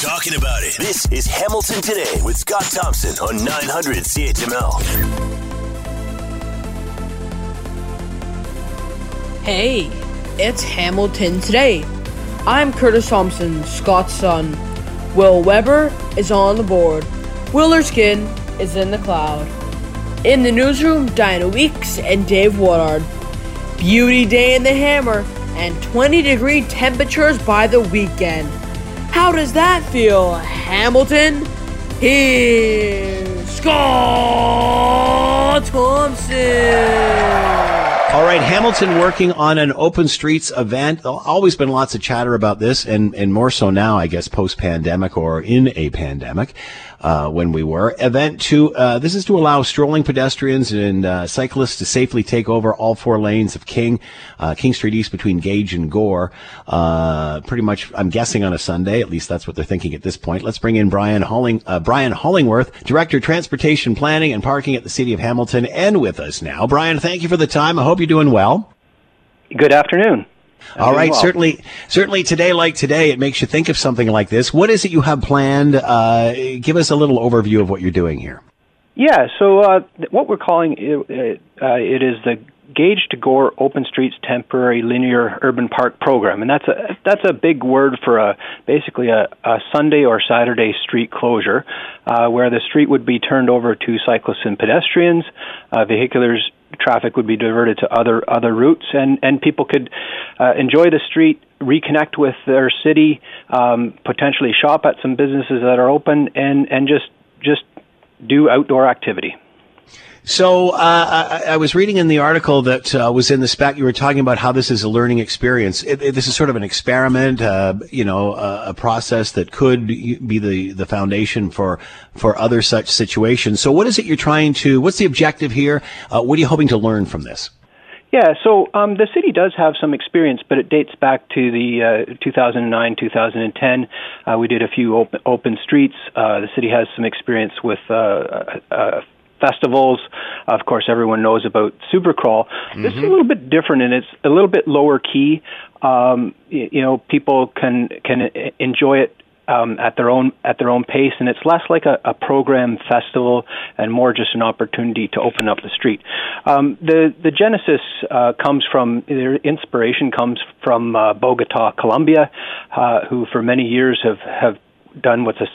talking about it. This is Hamilton Today with Scott Thompson on 900 CHML. Hey, it's Hamilton Today. I'm Curtis Thompson, Scott's son. Will Weber is on the board. Wheeler Skin is in the cloud. In the newsroom, Diana Weeks and Dave Woodard. Beauty day in the hammer and 20 degree temperatures by the weekend. How does that feel, Hamilton? Here's Scott Thompson. All right, Hamilton working on an open streets event. Always been lots of chatter about this, and, and more so now, I guess, post pandemic or in a pandemic uh, when we were. Event to uh, this is to allow strolling pedestrians and uh, cyclists to safely take over all four lanes of King, uh, King Street East between Gage and Gore. Uh, pretty much, I'm guessing on a Sunday. At least that's what they're thinking at this point. Let's bring in Brian Holling, uh, Brian Hollingworth, Director Transportation Planning and Parking at the City of Hamilton, and with us now. Brian, thank you for the time. I hope you're doing well. Good afternoon. All right, well. certainly, certainly today, like today, it makes you think of something like this. What is it you have planned? Uh, give us a little overview of what you're doing here. Yeah, so uh, what we're calling it, uh, it is the Gage to Gore Open Streets Temporary Linear Urban Park Program, and that's a that's a big word for a basically a, a Sunday or Saturday street closure, uh, where the street would be turned over to cyclists and pedestrians, uh, vehiculars traffic would be diverted to other other routes, and and people could uh, enjoy the street, reconnect with their city, um, potentially shop at some businesses that are open, and and just just do outdoor activity. So uh, I, I, was reading in the article that uh, was in the spec. You were talking about how this is a learning experience. It, it, this is sort of an experiment, uh, you know, a process that could be the the foundation for for other such situations. So, what is it you're trying to? What's the objective here? Uh, what are you hoping to learn from this? Yeah, so um, the city does have some experience, but it dates back to the uh, 2009, 2010. Uh, we did a few open, open streets. Uh, the city has some experience with uh, uh, festivals. Of course, everyone knows about Supercrawl. Mm-hmm. This is a little bit different, and it's a little bit lower key. Um, you, you know, people can can enjoy it um, at their own at their own pace, and it's less like a, a program festival and more just an opportunity to open up the street. Um, the the genesis uh, comes from their inspiration comes from uh, Bogota, Colombia, uh, who for many years have have done with a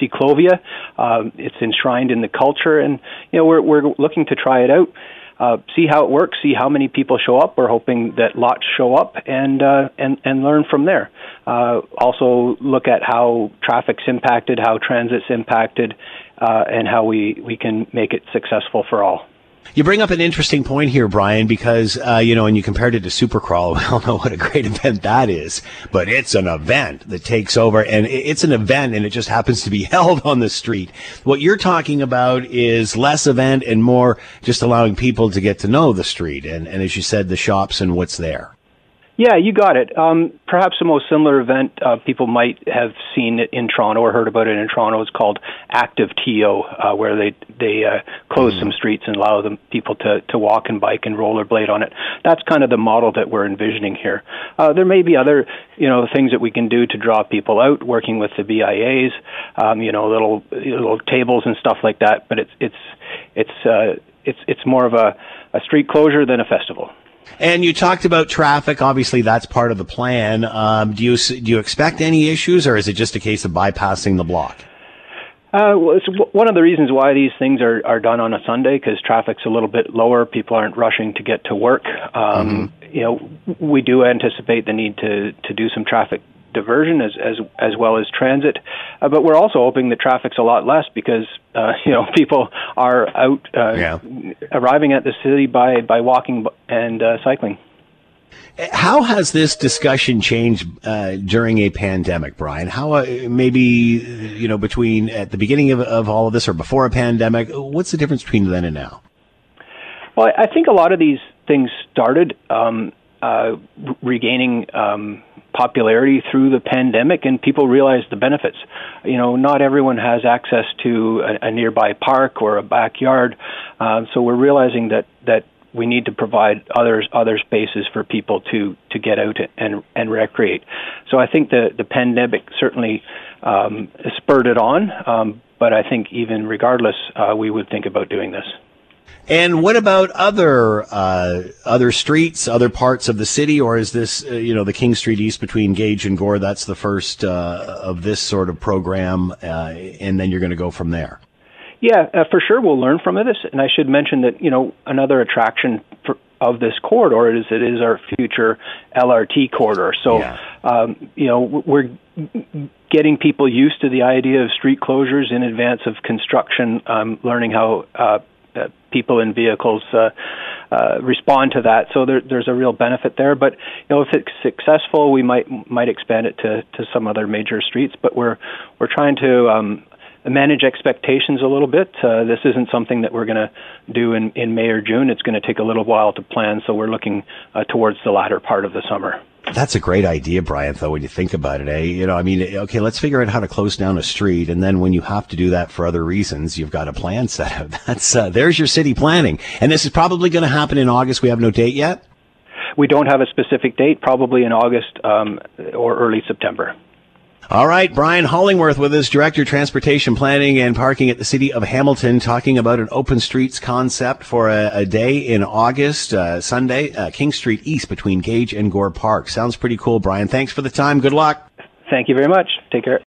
ciclovia. Um, it's enshrined in the culture, and you know we're we're looking to try it out. Uh, see how it works, see how many people show up. We're hoping that lots show up and uh, and and learn from there. Uh, also, look at how traffic's impacted, how transit's impacted, uh, and how we we can make it successful for all. You bring up an interesting point here, Brian, because, uh, you know, and you compared it to Supercrawl. We all know what a great event that is, but it's an event that takes over and it's an event and it just happens to be held on the street. What you're talking about is less event and more just allowing people to get to know the street and, and as you said, the shops and what's there. Yeah, you got it. Um, perhaps the most similar event uh, people might have seen it in Toronto or heard about it in Toronto is called Active TO, uh, where they they uh, close mm. some streets and allow them people to to walk and bike and rollerblade on it. That's kind of the model that we're envisioning here. Uh, there may be other you know things that we can do to draw people out, working with the BIAs, um, you know, little little tables and stuff like that. But it's it's it's uh, it's it's more of a, a street closure than a festival. And you talked about traffic. Obviously, that's part of the plan. Um, do you do you expect any issues, or is it just a case of bypassing the block? Uh, well, it's one of the reasons why these things are, are done on a Sunday because traffic's a little bit lower. People aren't rushing to get to work. Um, mm-hmm. You know, we do anticipate the need to to do some traffic diversion as as as well as transit. Uh, but we're also hoping that traffic's a lot less because uh, you know people are out uh, yeah. arriving at the city by by walking and uh, cycling. How has this discussion changed uh, during a pandemic, Brian? How uh, maybe you know between at the beginning of, of all of this or before a pandemic? What's the difference between then and now? Well, I think a lot of these things started um, uh, regaining um, popularity through the pandemic, and people realize the benefits. You know, not everyone has access to a, a nearby park or a backyard, uh, so we're realizing that that we need to provide other other spaces for people to to get out and and recreate. So I think the the pandemic certainly um, spurred it on, um, but I think even regardless, uh, we would think about doing this. And what about other uh, other streets, other parts of the city, or is this uh, you know the King Street East between Gage and Gore? That's the first uh, of this sort of program, uh, and then you're going to go from there. Yeah, uh, for sure, we'll learn from this. And I should mention that you know another attraction for, of this corridor is it is our future LRT corridor. So yeah. um, you know we're getting people used to the idea of street closures in advance of construction, um, learning how uh, uh, people in vehicles uh, uh, respond to that. So there, there's a real benefit there. But you know, if it's successful, we might might expand it to, to some other major streets. But we're we're trying to um, manage expectations a little bit. Uh, this isn't something that we're going to do in, in May or June. It's going to take a little while to plan. So we're looking uh, towards the latter part of the summer. That's a great idea, Brian, though, when you think about it, eh? You know, I mean, okay, let's figure out how to close down a street. And then when you have to do that for other reasons, you've got a plan set up. That's, uh, there's your city planning. And this is probably going to happen in August. We have no date yet? We don't have a specific date, probably in August um, or early September. All right, Brian Hollingworth with us, Director Transportation Planning and Parking at the City of Hamilton, talking about an open streets concept for a, a day in August, uh, Sunday, uh, King Street East between Gage and Gore Park. Sounds pretty cool, Brian. Thanks for the time. Good luck. Thank you very much. Take care.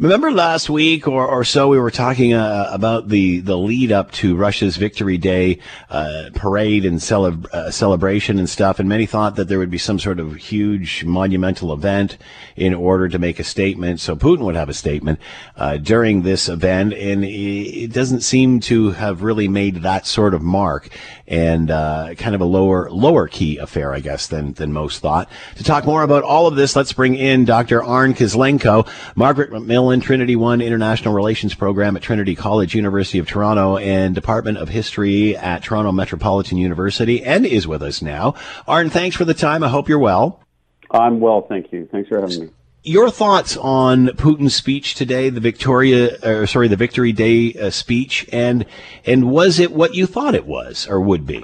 Remember last week or, or so we were talking uh, about the, the lead up to Russia's Victory Day uh, parade and uh, celebration and stuff, and many thought that there would be some sort of huge monumental event in order to make a statement. So Putin would have a statement uh, during this event, and it doesn't seem to have really made that sort of mark, and uh, kind of a lower lower key affair, I guess, than than most thought. To talk more about all of this, let's bring in Dr. Arn Kislenko, Margaret MacMillan Trinity One International Relations Program at Trinity College, University of Toronto, and Department of History at Toronto Metropolitan University, and is with us now. Arn, thanks for the time. I hope you're well. I'm well, thank you. Thanks for having me. Your thoughts on Putin's speech today, the Victoria, uh, sorry, the Victory Day uh, speech, and and was it what you thought it was or would be?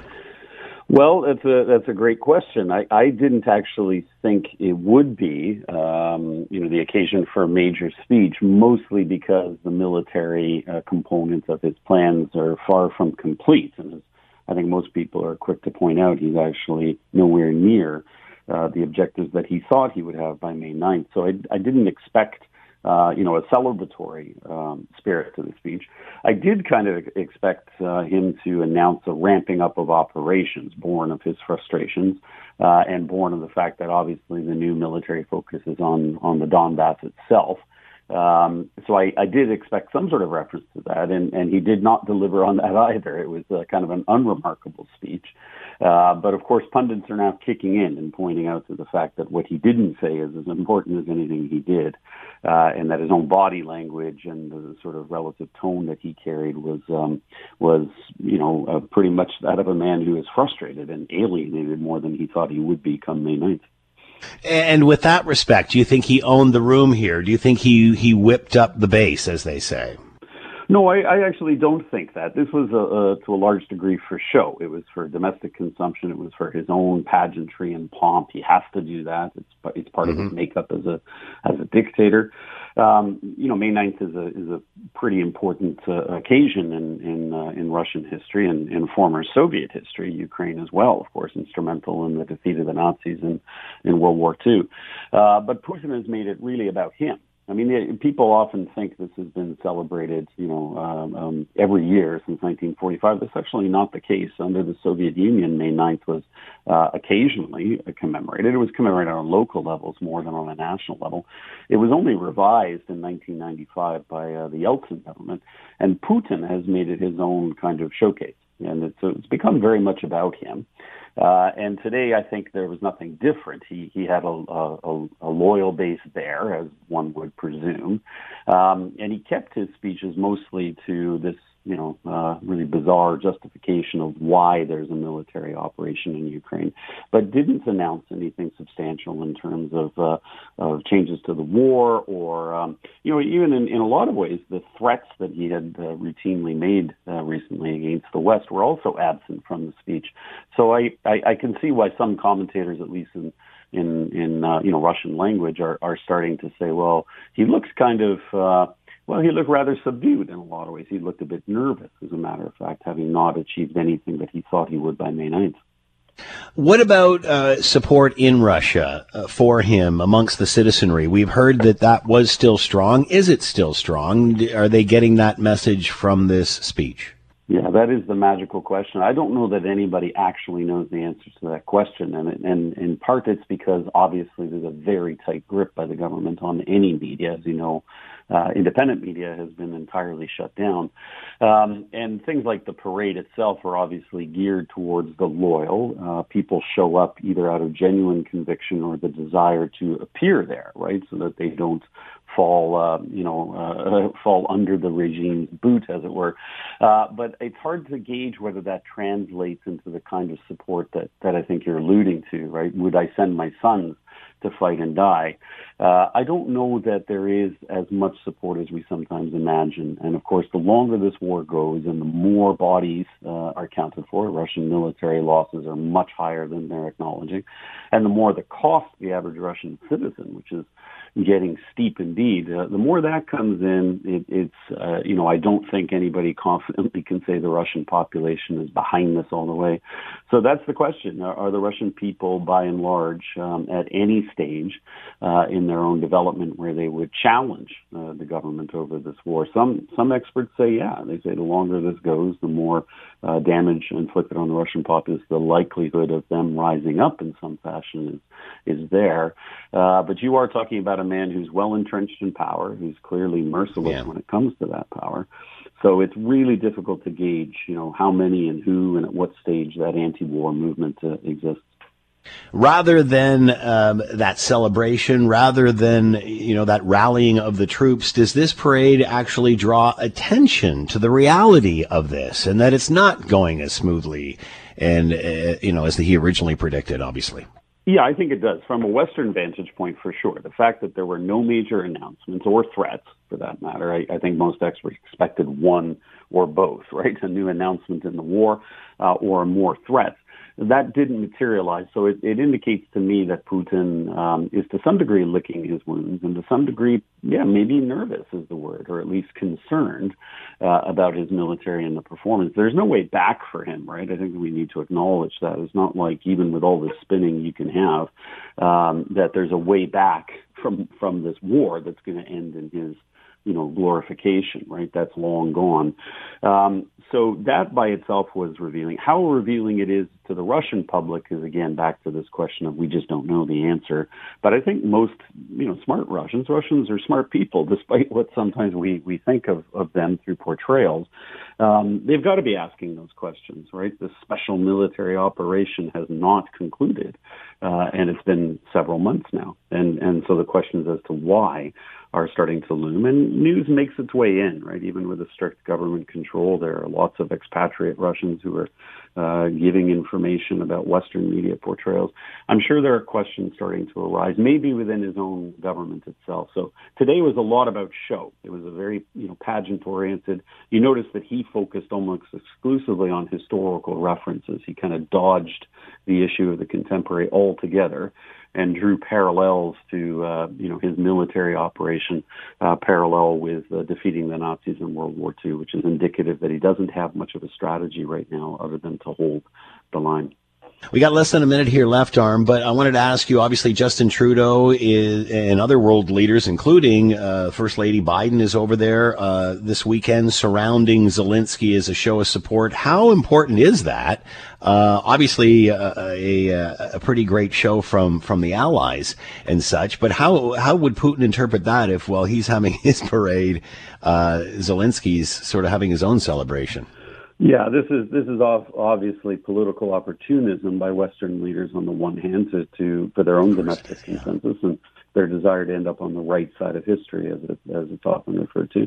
Well, that's a that's a great question. I, I didn't actually think it would be, um, you know, the occasion for a major speech, mostly because the military uh, components of his plans are far from complete, and as I think most people are quick to point out, he's actually nowhere near uh, the objectives that he thought he would have by May 9th. So I, I didn't expect uh, you know, a celebratory um, spirit to the speech. I did kind of expect uh, him to announce a ramping up of operations born of his frustrations uh, and born of the fact that obviously the new military focus is on on the Donbass itself. Um, so I, I did expect some sort of reference to that, and, and he did not deliver on that either. It was uh, kind of an unremarkable speech. Uh, but of course, pundits are now kicking in and pointing out to the fact that what he didn't say is as important as anything he did, uh, and that his own body language and the sort of relative tone that he carried was um, was you know uh, pretty much that of a man who is frustrated and alienated more than he thought he would be come May 9th. And with that respect, do you think he owned the room here? Do you think he he whipped up the base, as they say? No, I, I actually don't think that. This was a, a, to a large degree for show. It was for domestic consumption. It was for his own pageantry and pomp. He has to do that. It's it's part mm-hmm. of his mm-hmm. makeup as a as a dictator. Um, you know, May 9th is a is a pretty important uh, occasion in in uh, in Russian history and in former Soviet history. Ukraine as well, of course, instrumental in the defeat of the Nazis in in World War II. Uh, but Putin has made it really about him I mean, people often think this has been celebrated, you know, um, um, every year since 1945. That's actually not the case. Under the Soviet Union, May 9th was uh, occasionally commemorated. It was commemorated on local levels more than on a national level. It was only revised in 1995 by uh, the Yeltsin government, and Putin has made it his own kind of showcase, and it's, it's become very much about him. Uh, and today, I think there was nothing different. He he had a, a, a loyal base there, as one would presume, um, and he kept his speeches mostly to this you know, uh, really bizarre justification of why there's a military operation in Ukraine, but didn't announce anything substantial in terms of, uh, of changes to the war or, um, you know, even in, in a lot of ways, the threats that he had uh, routinely made uh, recently against the West were also absent from the speech. So I, I, I can see why some commentators, at least in in in uh, you know Russian language, are are starting to say, well, he looks kind of uh, well, he looked rather subdued in a lot of ways. He looked a bit nervous, as a matter of fact, having not achieved anything that he thought he would by May 9th. What about uh, support in Russia uh, for him amongst the citizenry? We've heard that that was still strong. Is it still strong? Are they getting that message from this speech? Yeah, that is the magical question. I don't know that anybody actually knows the answer to that question, and and in part it's because obviously there's a very tight grip by the government on any media, as you know. Uh, independent media has been entirely shut down, um, and things like the parade itself are obviously geared towards the loyal. Uh, people show up either out of genuine conviction or the desire to appear there, right, so that they don't fall, uh, you know, uh, fall under the regime's boot, as it were. Uh, but it's hard to gauge whether that translates into the kind of support that, that I think you're alluding to, right? Would I send my sons to fight and die? Uh, I don't know that there is as much support as we sometimes imagine. And of course, the longer this war goes and the more bodies uh, are counted for, Russian military losses are much higher than they're acknowledging, and the more the cost the average Russian citizen, which is getting steep indeed. Uh, the more that comes in, it, it's uh, you know I don't think anybody confidently can say the Russian population is behind this all the way. So that's the question: Are, are the Russian people, by and large, um, at any stage uh, in their own development where they would challenge uh, the government over this war? Some some experts say yeah. They say the longer this goes, the more uh, damage inflicted on the Russian populace, the likelihood of them rising up in some fashion is is there. Uh, but you are talking about a man who's well entrenched in power, who's clearly merciless yeah. when it comes to that power. So it's really difficult to gauge, you know, how many and who and at what stage that anti-war movement uh, exists. Rather than um, that celebration, rather than you know that rallying of the troops, does this parade actually draw attention to the reality of this and that it's not going as smoothly and uh, you know as he originally predicted? Obviously. Yeah, I think it does. From a Western vantage point, for sure. The fact that there were no major announcements or threats, for that matter, I, I think most experts expected one or both, right? A new announcement in the war uh, or more threats that didn't materialize. So it, it indicates to me that Putin um, is to some degree licking his wounds, and to some degree, yeah, maybe nervous is the word, or at least concerned uh, about his military and the performance. There's no way back for him, right? I think we need to acknowledge that. It's not like even with all the spinning you can have, um, that there's a way back from from this war that's going to end in his you know, glorification, right? That's long gone. Um, so that by itself was revealing. How revealing it is to the Russian public is again back to this question of we just don't know the answer. But I think most, you know, smart Russians, Russians are smart people, despite what sometimes we, we think of, of them through portrayals. Um, they've got to be asking those questions, right? The special military operation has not concluded, uh, and it's been several months now. And, and so the questions as to why are starting to loom. And news makes its way in, right? Even with a strict government control, there are lots of expatriate Russians who are uh, giving information about Western media portrayals. I'm sure there are questions starting to arise, maybe within his own government itself. So today was a lot about show. It was a very, you know, pageant oriented. You notice that he focused almost exclusively on historical references. He kind of dodged the issue of the contemporary altogether and drew parallels to uh, you know his military operation uh, parallel with uh, defeating the Nazis in World War II, which is indicative that he doesn't have much of a strategy right now other than to hold the line. We got less than a minute here left, Arm, but I wanted to ask you. Obviously, Justin Trudeau is, and other world leaders, including uh, First Lady Biden, is over there uh, this weekend surrounding Zelensky as a show of support. How important is that? Uh, obviously, uh, a, a, pretty great show from from the Allies and such. But how how would Putin interpret that if, while he's having his parade, uh, Zelensky's sort of having his own celebration? Yeah, this is this is obviously political opportunism by Western leaders on the one hand to, to for their own domestic consensus, and their desire to end up on the right side of history, as, it, as it's often referred to.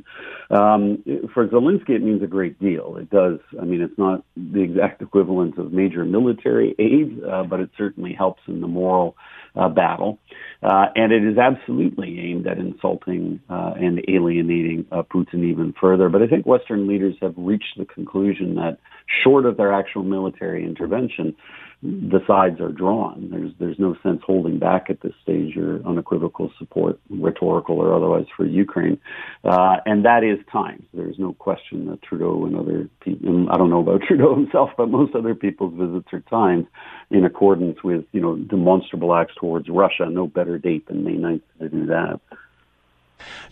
Um, for Zelensky, it means a great deal. It does. I mean, it's not the exact equivalent of major military aid, uh, but it certainly helps in the moral uh, battle. Uh, and it is absolutely aimed at insulting uh, and alienating uh, Putin even further. But I think Western leaders have reached the conclusion that, short of their actual military intervention, the sides are drawn. There's there's no sense holding back at this stage your unequivocal support, rhetorical or otherwise, for Ukraine, uh, and that is time. There's no question that Trudeau and other people, I don't know about Trudeau himself, but most other people's visits are timed in accordance with you know demonstrable acts towards Russia. No better date than May 9th to do that.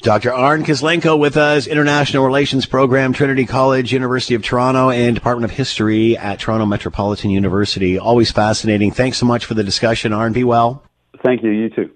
Dr. Arne Kislenko with us, International Relations Program, Trinity College, University of Toronto, and Department of History at Toronto Metropolitan University. Always fascinating. Thanks so much for the discussion, Arne. Be well. Thank you. You too.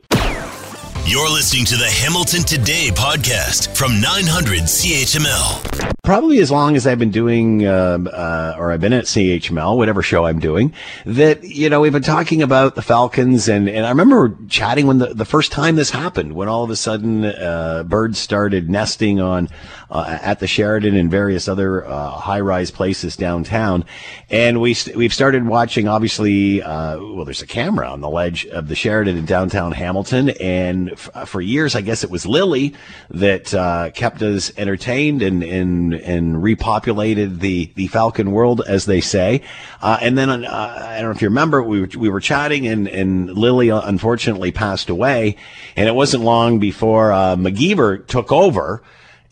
You're listening to the Hamilton Today podcast from 900 CHML. Probably as long as I've been doing, uh, uh, or I've been at CHML, whatever show I'm doing, that, you know, we've been talking about the Falcons and, and I remember chatting when the, the first time this happened, when all of a sudden, uh, birds started nesting on, uh, at the Sheraton and various other, uh, high rise places downtown. And we, st- we've started watching, obviously, uh, well, there's a camera on the ledge of the Sheraton in downtown Hamilton and f- for years, I guess it was Lily that uh, kept us entertained and, and and repopulated the the Falcon world, as they say. Uh, and then uh, I don't know if you remember, we were, we were chatting, and and Lily uh, unfortunately passed away, and it wasn't long before uh, McKeever took over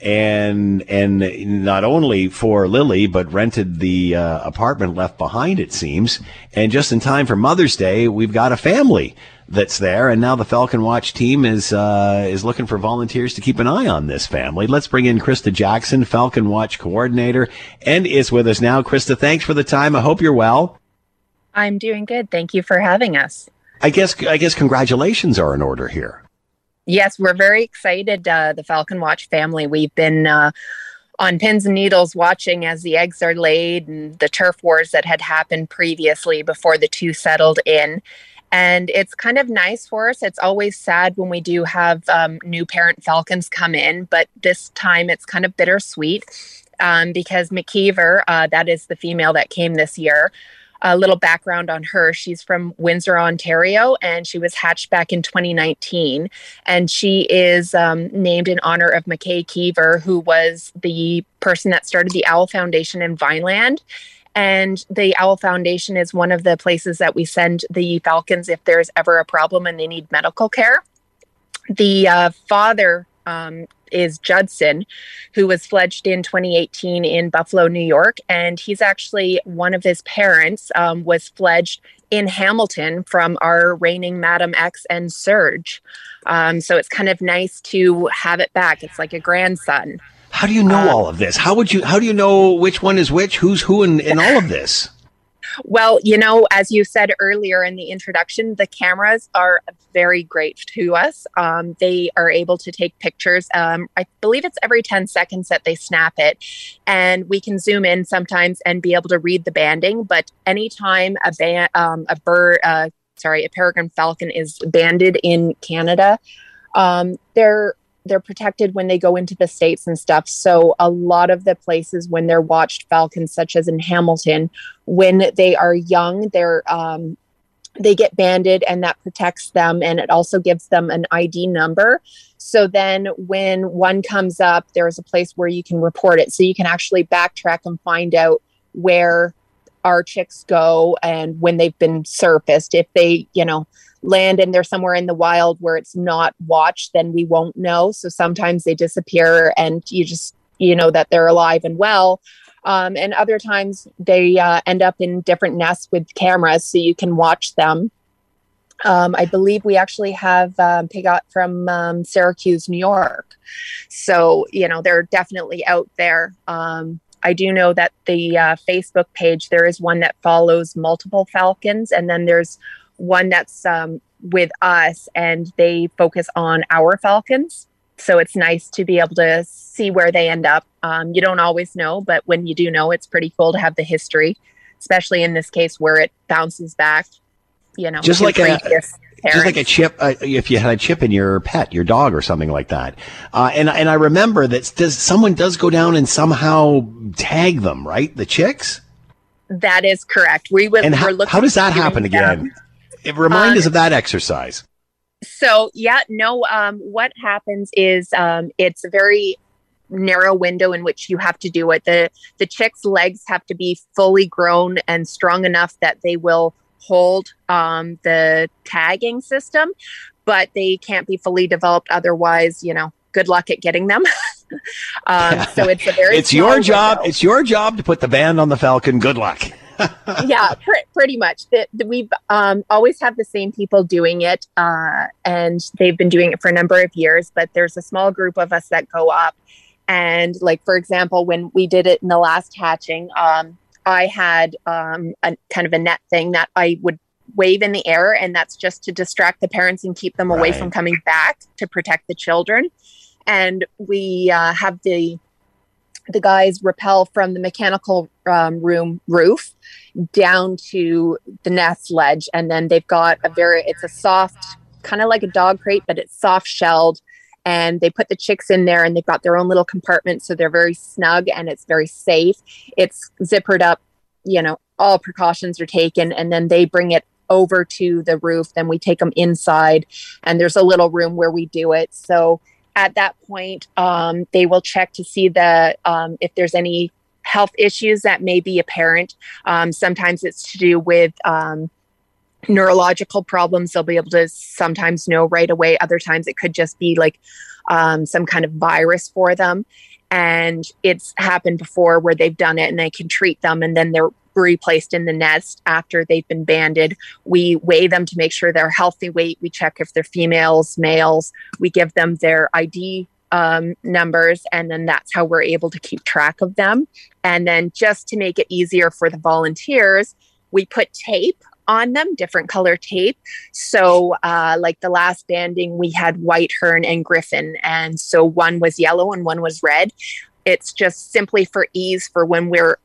and and not only for Lily, but rented the uh, apartment left behind. It seems, and just in time for Mother's Day, we've got a family that's there, and now the Falcon Watch team is uh, is looking for volunteers to keep an eye on this family. Let's bring in Krista Jackson, Falcon Watch coordinator, and is with us now. Krista, thanks for the time. I hope you're well. I'm doing good. Thank you for having us. I guess I guess congratulations are in order here. Yes, we're very excited. Uh, the Falcon Watch family. We've been uh, on pins and needles watching as the eggs are laid and the turf wars that had happened previously before the two settled in. And it's kind of nice for us. It's always sad when we do have um, new parent falcons come in, but this time it's kind of bittersweet um, because McKeever, uh, that is the female that came this year, a little background on her. She's from Windsor, Ontario, and she was hatched back in 2019. And she is um, named in honor of McKay Keever, who was the person that started the Owl Foundation in Vineland. And the Owl Foundation is one of the places that we send the falcons if there's ever a problem and they need medical care. The uh, father um, is Judson, who was fledged in 2018 in Buffalo, New York, and he's actually one of his parents um, was fledged in Hamilton from our reigning Madam X and Surge. Um, so it's kind of nice to have it back. It's like a grandson. How do you know uh, all of this? How would you? How do you know which one is which? Who's who in, in all of this? Well, you know, as you said earlier in the introduction, the cameras are very great to us. Um, they are able to take pictures. Um, I believe it's every 10 seconds that they snap it. And we can zoom in sometimes and be able to read the banding. But anytime a, ba- um, a bird, uh, sorry, a peregrine falcon is banded in Canada, um, they're they're protected when they go into the states and stuff. So a lot of the places when they're watched falcons, such as in Hamilton, when they are young, they're um, they get banded and that protects them and it also gives them an ID number. So then when one comes up, there's a place where you can report it. So you can actually backtrack and find out where our chicks go and when they've been surfaced. If they, you know, land and they're somewhere in the wild where it's not watched, then we won't know. So sometimes they disappear and you just, you know, that they're alive and well. Um, and other times they uh, end up in different nests with cameras so you can watch them. Um, I believe we actually have um, Pigot from um, Syracuse, New York. So, you know, they're definitely out there. Um, I do know that the uh, Facebook page, there is one that follows multiple falcons, and then there's one that's um, with us and they focus on our falcons. So it's nice to be able to see where they end up. Um, you don't always know, but when you do know, it's pretty cool to have the history, especially in this case where it bounces back. You know, just like a, parents. Just like a chip, uh, if you had a chip in your pet, your dog or something like that. Uh, and, and I remember that does, someone does go down and somehow tag them, right? The chicks? That is correct. We would, and how, how does that happen again? It remind uh, us of that exercise. So yeah, no. Um, what happens is um, it's a very narrow window in which you have to do it. The the chick's legs have to be fully grown and strong enough that they will hold um, the tagging system, but they can't be fully developed. Otherwise, you know, good luck at getting them. um, so it's a very it's your job. Window. It's your job to put the band on the Falcon. Good luck. yeah, pr- pretty much. The, the, we've um, always have the same people doing it, uh, and they've been doing it for a number of years. But there's a small group of us that go up, and like for example, when we did it in the last hatching, um, I had um, a kind of a net thing that I would wave in the air, and that's just to distract the parents and keep them away right. from coming back to protect the children. And we uh, have the the guys rappel from the mechanical um, room roof down to the nest ledge, and then they've got a very it's a soft kind of like a dog crate, but it's soft shelled and they put the chicks in there and they've got their own little compartment so they're very snug and it's very safe. It's zippered up you know all precautions are taken and then they bring it over to the roof then we take them inside and there's a little room where we do it. So at that point um, they will check to see the um, if there's any health issues that may be apparent. Um, sometimes it's to do with um, neurological problems. They'll be able to sometimes know right away. Other times it could just be like um, some kind of virus for them. And it's happened before where they've done it and they can treat them and then they're replaced in the nest after they've been banded we weigh them to make sure they're healthy weight we check if they're females males we give them their id um, numbers and then that's how we're able to keep track of them and then just to make it easier for the volunteers we put tape on them, different color tape. So, uh, like the last banding, we had white heron and griffin, And so one was yellow and one was red. It's just simply for ease for when we're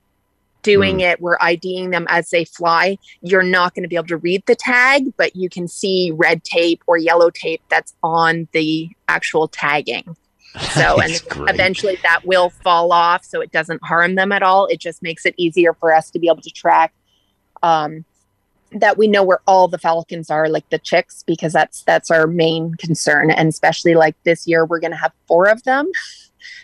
doing mm. it, we're IDing them as they fly. You're not going to be able to read the tag, but you can see red tape or yellow tape that's on the actual tagging. So, and great. eventually that will fall off so it doesn't harm them at all. It just makes it easier for us to be able to track um, that we know where all the falcons are like the chicks because that's that's our main concern and especially like this year we're going to have four of them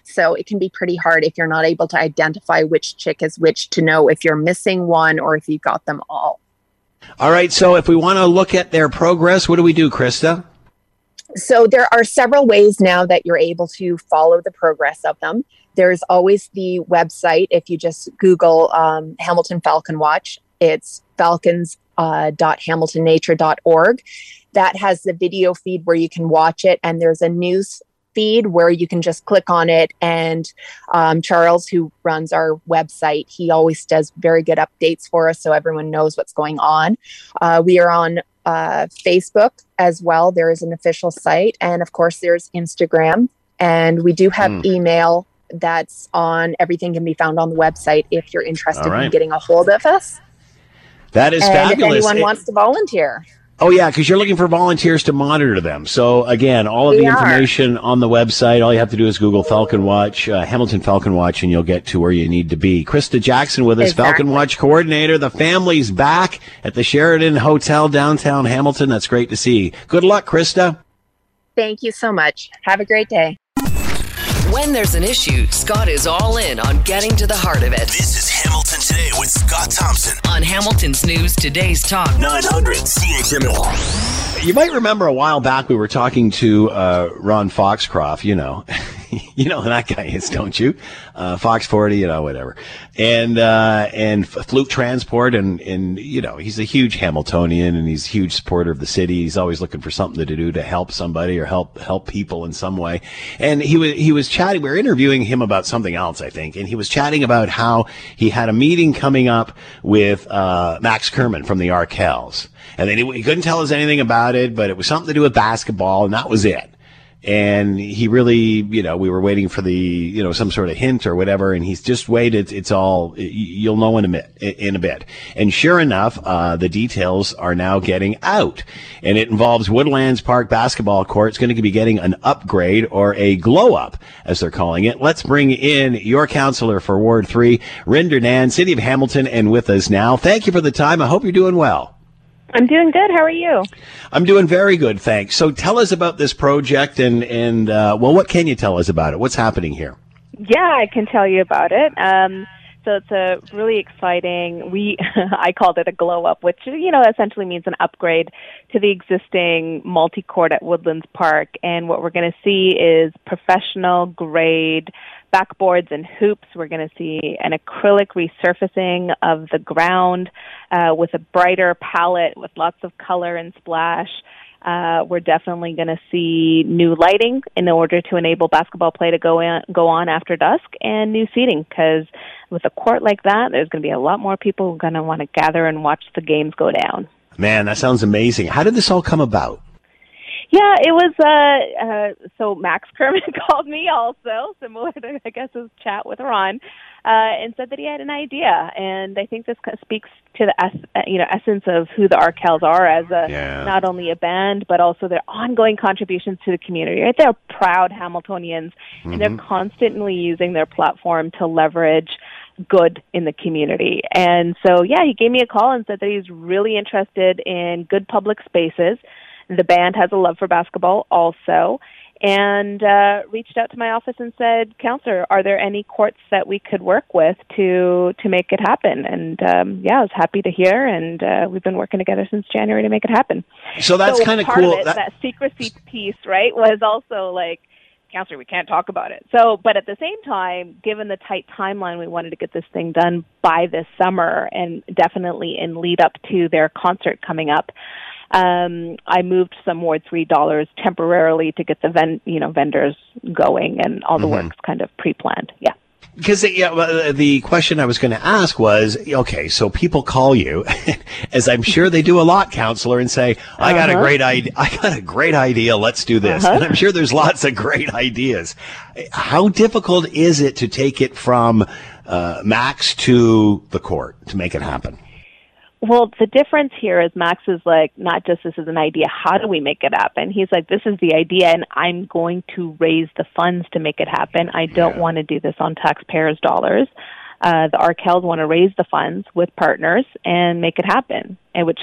so it can be pretty hard if you're not able to identify which chick is which to know if you're missing one or if you got them all. All right so if we want to look at their progress what do we do krista? So there are several ways now that you're able to follow the progress of them. There's always the website if you just google um, hamilton falcon watch. It's falcons uh, .hamiltonnature.org. That has the video feed where you can watch it, and there's a news feed where you can just click on it. And um, Charles, who runs our website, he always does very good updates for us so everyone knows what's going on. Uh, we are on uh, Facebook as well. There is an official site. And of course, there's Instagram. And we do have mm. email that's on everything can be found on the website if you're interested right. in getting a hold of us. That is and fabulous. If anyone it, wants to volunteer. Oh yeah, because you're looking for volunteers to monitor them. So again, all of we the information are. on the website. All you have to do is Google Falcon Watch, uh, Hamilton Falcon Watch, and you'll get to where you need to be. Krista Jackson with us, exactly. Falcon Watch coordinator. The family's back at the Sheraton Hotel downtown Hamilton. That's great to see. Good luck, Krista. Thank you so much. Have a great day. When there's an issue, Scott is all in on getting to the heart of it. This is Hamilton Today with Scott Thompson on Hamilton's News Today's Talk 900 CHML. You might remember a while back we were talking to uh, Ron Foxcroft, you know. you know that guy is, don't you? Uh, Fox 40, you know, whatever. And, uh, and Fluke Transport and, and, you know, he's a huge Hamiltonian and he's a huge supporter of the city. He's always looking for something to do to help somebody or help, help people in some way. And he was, he was chatting, we were interviewing him about something else, I think. And he was chatting about how he had a meeting coming up with, uh, Max Kerman from the Arkells. And then he, he couldn't tell us anything about it, but it was something to do with basketball and that was it and he really, you know, we were waiting for the, you know, some sort of hint or whatever, and he's just waited. It's all you'll know in a bit. In a bit, and sure enough, uh, the details are now getting out, and it involves Woodlands Park basketball court. It's going to be getting an upgrade or a glow up, as they're calling it. Let's bring in your counselor for Ward Three, Nrinder Nann, City of Hamilton, and with us now. Thank you for the time. I hope you're doing well. I'm doing good. How are you? I'm doing very good, thanks. So tell us about this project and, and uh, well, what can you tell us about it? What's happening here? Yeah, I can tell you about it. Um, so it's a really exciting. We I called it a glow up, which you know essentially means an upgrade to the existing multi court at Woodlands Park. And what we're going to see is professional grade backboards and hoops. We're going to see an acrylic resurfacing of the ground uh, with a brighter palette with lots of color and splash. Uh, we're definitely going to see new lighting in order to enable basketball play to go in, go on after dusk, and new seating because with a court like that, there's going to be a lot more people going to want to gather and watch the games go down. Man, that sounds amazing. How did this all come about? Yeah, it was. Uh, uh, so Max Kerman called me also, similar to I guess his chat with Ron, uh, and said that he had an idea. And I think this kind of speaks to the es- uh, you know essence of who the Arkells are as a yeah. not only a band but also their ongoing contributions to the community. Right, they're proud Hamiltonians, mm-hmm. and they're mm-hmm. constantly using their platform to leverage good in the community. And so, yeah, he gave me a call and said that he's really interested in good public spaces the band has a love for basketball also, and uh, reached out to my office and said, "Counselor, are there any courts that we could work with to to make it happen?" And um, yeah, I was happy to hear, and uh, we've been working together since January to make it happen. So that's so kind of cool. Of that, that secrecy piece, right, was also like counselor, we can't talk about it. So, but at the same time, given the tight timeline, we wanted to get this thing done by this summer and definitely in lead up to their concert coming up um, I moved some Ward three dollars temporarily to get the ven- you know vendors going and all the mm-hmm. work's kind of pre-planned. Yeah. Because yeah, uh, the question I was going to ask was, okay, so people call you, as I'm sure they do a lot, counselor, and say, "I got uh-huh. a great idea. I got a great idea. Let's do this." Uh-huh. And I'm sure there's lots of great ideas. How difficult is it to take it from uh, Max to the court to make it happen? Well, the difference here is Max is like, not just this is an idea, how do we make it happen? He's like, this is the idea, and I'm going to raise the funds to make it happen. I don't yeah. want to do this on taxpayers' dollars. Uh, the Arkells want to raise the funds with partners and make it happen. In which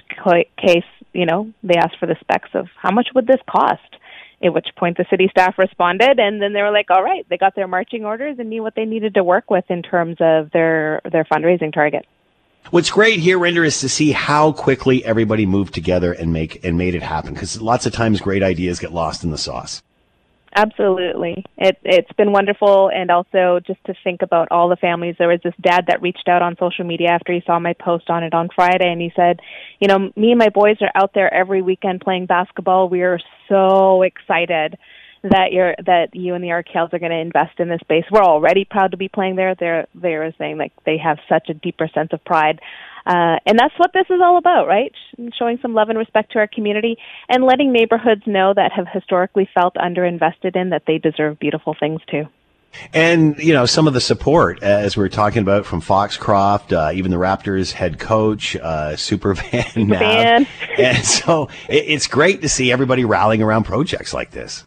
case, you know, they asked for the specs of how much would this cost? At which point the city staff responded, and then they were like, "All right." They got their marching orders and knew what they needed to work with in terms of their their fundraising target. What's great here, Render, is to see how quickly everybody moved together and make and made it happen. Because lots of times, great ideas get lost in the sauce. Absolutely, it, it's been wonderful, and also just to think about all the families. There was this dad that reached out on social media after he saw my post on it on Friday, and he said, "You know, me and my boys are out there every weekend playing basketball. We are so excited." That you're that you and the Arkells are going to invest in this space. We're already proud to be playing there. They're they're saying like they have such a deeper sense of pride. Uh, and that's what this is all about, right? Showing some love and respect to our community and letting neighborhoods know that have historically felt underinvested in that they deserve beautiful things too. And, you know, some of the support, as we are talking about from Foxcroft, uh, even the Raptors head coach, uh, Supervan now. and so it, it's great to see everybody rallying around projects like this.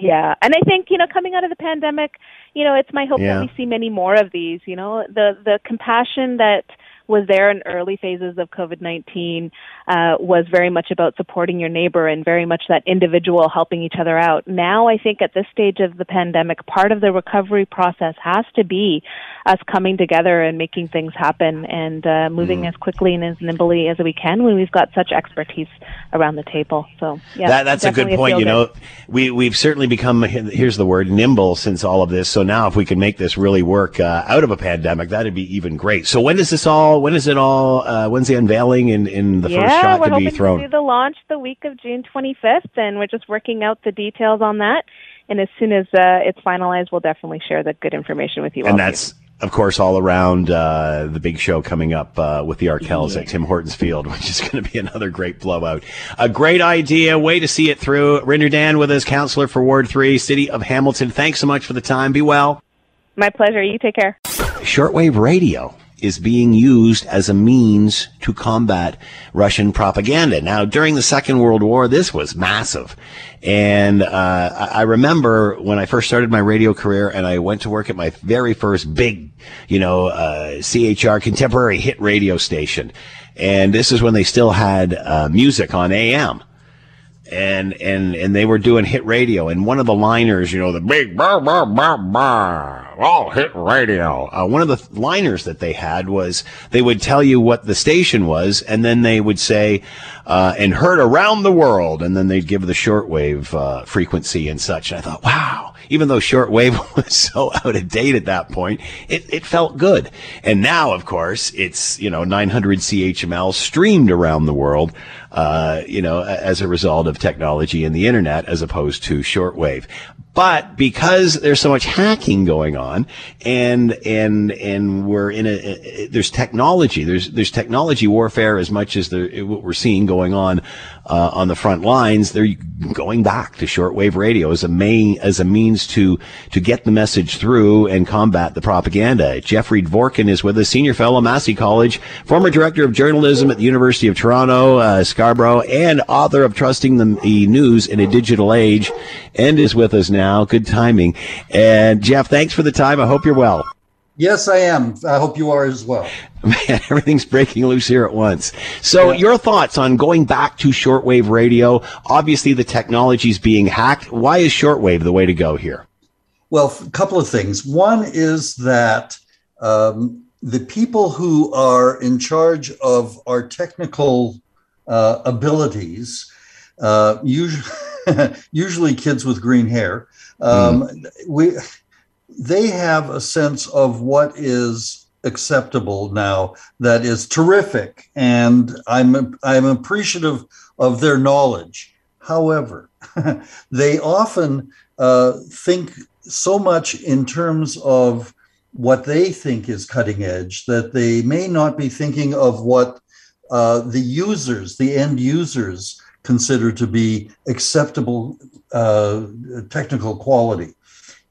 Yeah, and I think you know, coming out of the pandemic, you know, it's my hope yeah. that we see many more of these. You know, the the compassion that was there in early phases of COVID 19 uh, was very much about supporting your neighbor and very much that individual helping each other out. Now, I think at this stage of the pandemic, part of the recovery process has to be us coming together and making things happen and uh, moving mm. as quickly and as nimbly as we can when we've got such expertise around the table. So, yeah, that, that's a good point. You know, we we've certainly become here's the word nimble since all of this. So now, if we can make this really work uh, out of a pandemic, that'd be even great. So when is this all? When is it all? Uh, when's the unveiling in in the yeah, first shot to be thrown? To do the launch the week of June 25th, and we're just working out the details on that. And as soon as uh, it's finalized, we'll definitely share the good information with you. And that's of course, all around uh, the big show coming up uh, with the Arkells at Tim Hortons Field, which is going to be another great blowout. A great idea, way to see it through. Nrinder Nann with us, counselor for Ward 3, City of Hamilton. Thanks so much for the time. Be well. My pleasure. You take care. Shortwave radio is being used as a means to combat Russian propaganda. Now, during the Second World War, this was massive. And uh, I remember when I first started my radio career and I went to work at my very first big, you know, uh, CHR contemporary hit radio station. And this is when they still had uh, music on AM and and and they were doing hit radio. And one of the liners you know the big bar bar bar bar all hit radio. Uh, one of the liners that they had was they would tell you what the station was and then they would say uh, and heard around the world. And then they'd give the shortwave uh, frequency and such. And i thought wow even though shortwave was so out of date at that point, it, it felt good. And now, of course, it's, you know, 900 CHML streamed around the world uh, you know, as a result of technology and the internet as opposed to shortwave. But because there's so much hacking going on and, and, and we're in a, there's technology, there's, there's technology warfare as much as the, what we're seeing going on, uh, on the front lines. They're going back to shortwave radio as a main, as a means to, to get the message through and combat the propaganda. Jeffrey Dvorkin is with us, senior fellow, Massey College, former director of journalism at the University of Toronto, uh, Scarborough, and author of Trusting the News in a Digital Age, and is with us now. Good timing. And Jeff, thanks for the time. I hope you're well. Yes, I am. I hope you are as well. Man, everything's breaking loose here at once. So, yeah. your thoughts on going back to shortwave radio? Obviously, the technology is being hacked. Why is shortwave the way to go here? Well, a couple of things. One is that um, the people who are in charge of our technical uh, abilities, uh, usually, usually kids with green hair, um, mm. we they have a sense of what is acceptable now that is terrific, and I'm I'm appreciative of their knowledge. However, they often uh, think so much in terms of what they think is cutting edge that they may not be thinking of what uh, the users, the end users, consider to be acceptable uh, technical quality.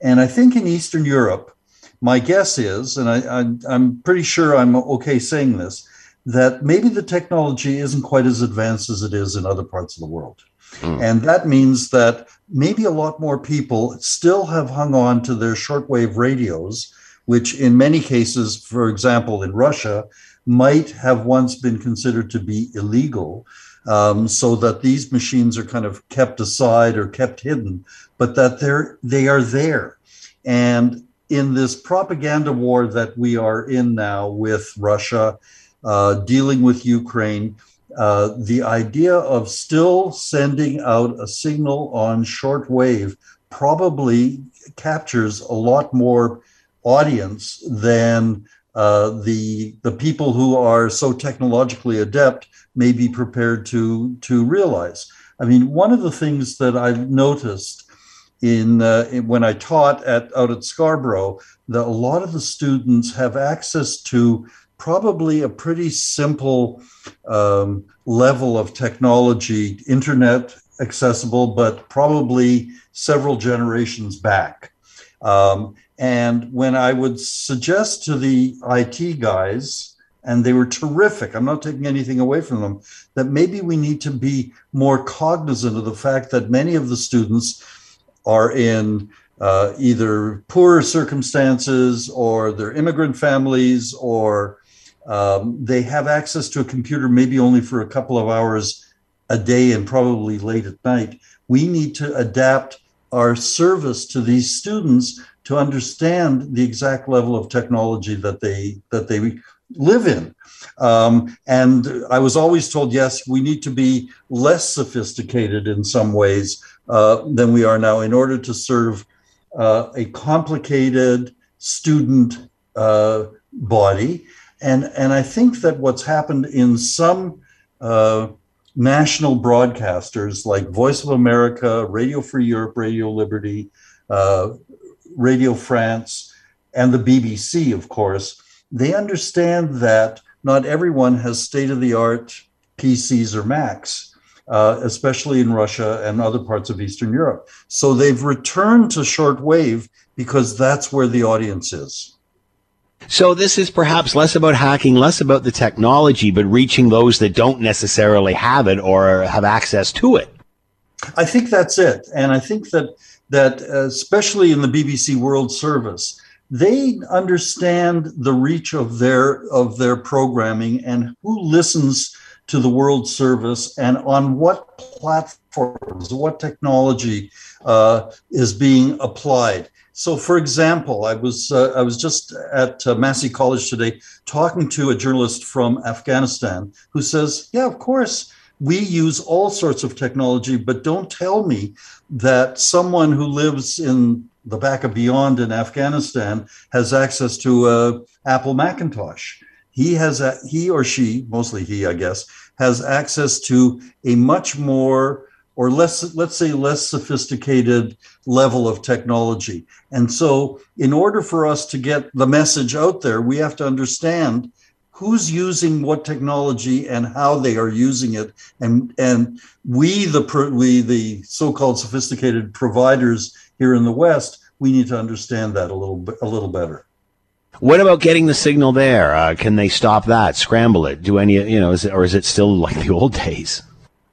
And I think in Eastern Europe, my guess is, and I, am pretty sure I'm okay saying this, that maybe the technology isn't quite as advanced as it is in other parts of the world. Mm. And that means that maybe a lot more people still have hung on to their shortwave radios, which in many cases, for example, in Russia, might have once been considered to be illegal. Um, so that these machines are kind of kept aside or kept hidden, but that they're they are there. And in this propaganda war that we are in now with Russia, uh, dealing with Ukraine, uh, the idea of still sending out a signal on shortwave probably captures a lot more audience than uh, the the people who are so technologically adept may be prepared to to realize. I mean, one of the things that I've noticed in, uh, in when I taught at out at Scarborough that a lot of the students have access to probably a pretty simple um, level of technology, internet accessible, but probably several generations back. Um, and when I would suggest to the IT guys, and they were terrific, I'm not taking anything away from them, that maybe we need to be more cognizant of the fact that many of the students are in uh, either poor circumstances or they're immigrant families or um, they have access to a computer maybe only for a couple of hours a day and probably late at night. We need to adapt our service to these students to understand the exact level of technology that they that they live in. Um, and I was always told, yes, we need to be less sophisticated in some ways uh, than we are now in order to serve uh, a complicated student uh, body and and I think that what's happened in some uh, national broadcasters like Voice of America, Radio Free Europe, Radio Liberty, uh, Radio France, and the BBC, of course, they understand that not everyone has state of the art PCs or Macs, uh, especially in Russia and other parts of Eastern Europe. So they've returned to shortwave because that's where the audience is. So this is perhaps less about hacking, less about the technology, but reaching those that don't necessarily have it or have access to it. I think that's it, and I think that that uh, especially in the BBC World Service, they understand the reach of their of their programming and who listens to the World Service and on what platforms, what technology uh, is being applied. So, for example, I was uh, I was just at uh, Massey College today talking to a journalist from Afghanistan who says, "Yeah, of course." We use all sorts of technology, but don't tell me that someone who lives in the back of beyond in Afghanistan has access to a Apple Macintosh. He has a, he or she, mostly he, I guess, has access to a much more or less, let's say, less sophisticated level of technology. And so, in order for us to get the message out there, we have to understand who's using what technology and how they are using it. And, and we, the, we, the so-called sophisticated providers here in the West, we need to understand that a little bit, a little better. What about getting the signal there? Uh, can they stop that, scramble it? Do any, you know, is it, or is it still like the old days?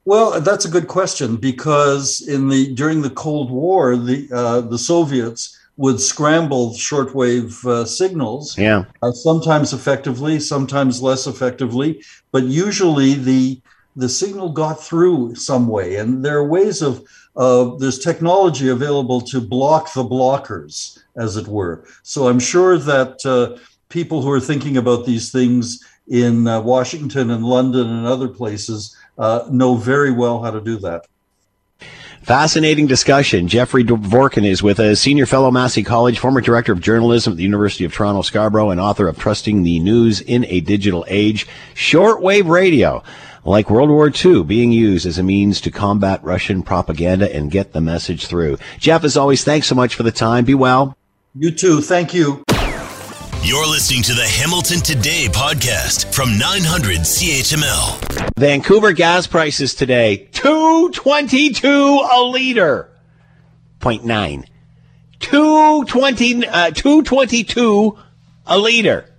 Well, that's a good question because in the during the Cold War, the uh, the Soviets would scramble shortwave uh, signals. Yeah. Uh, sometimes effectively, sometimes less effectively, but usually the the signal got through some way. And there are ways of uh, there's technology available to block the blockers, as it were. So I'm sure that uh, people who are thinking about these things in uh, Washington and London and other places uh, know very well how to do that. Fascinating discussion. Jeffrey Dvorkin is with us, senior fellow Massey College, former director of journalism at the University of Toronto Scarborough, and author of Trusting the News in a Digital Age. Shortwave radio, like World War II, being used as a means to combat Russian propaganda and get the message through. Jeff, as always, thanks so much for the time. Be well. You too. Thank you. You're listening to the Hamilton Today podcast from 900 CHML. Vancouver gas prices today, 222 a liter. 0.9. 220, uh, 222 a liter.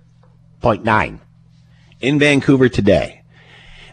0.9. In Vancouver today.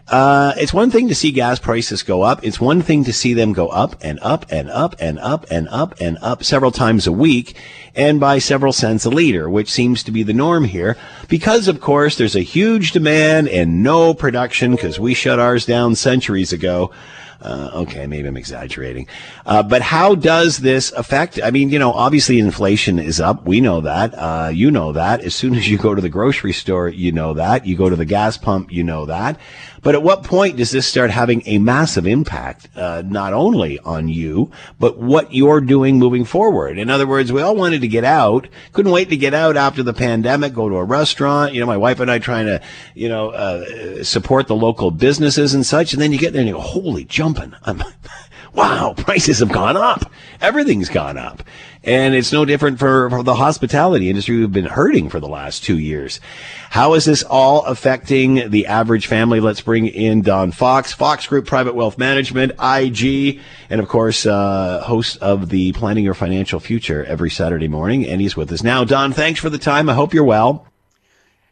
Uh, it's one thing to see gas prices go up. It's one thing to see them go up and up and up and up and up and up several times a week and by several cents a liter, which seems to be the norm here because, of course, there's a huge demand and no production because we shut ours down centuries ago. Uh, okay, maybe I'm exaggerating. Uh, but how does this affect? I mean, you know, obviously inflation is up. We know that. Uh, you know that. As soon as you go to the grocery store, you know that. You go to the gas pump, you know that. But at what point does this start having a massive impact, uh, not only on you, but what you're doing moving forward? In other words, we all wanted to get out, couldn't wait to get out after the pandemic, go to a restaurant. You know, my wife and I trying to, you know, uh, support the local businesses and such. And then you get there and you go, holy jumping. I'm, wow, prices have gone up. Everything's gone up. And it's no different for, for the hospitality industry who've been hurting for the last two years. How is this all affecting the average family? Let's bring in Don Fox, Fox Group Private Wealth Management, IG, and of course, uh, host of the Planning Your Financial Future every Saturday morning. And he's with us now. Don, thanks for the time. I hope you're well.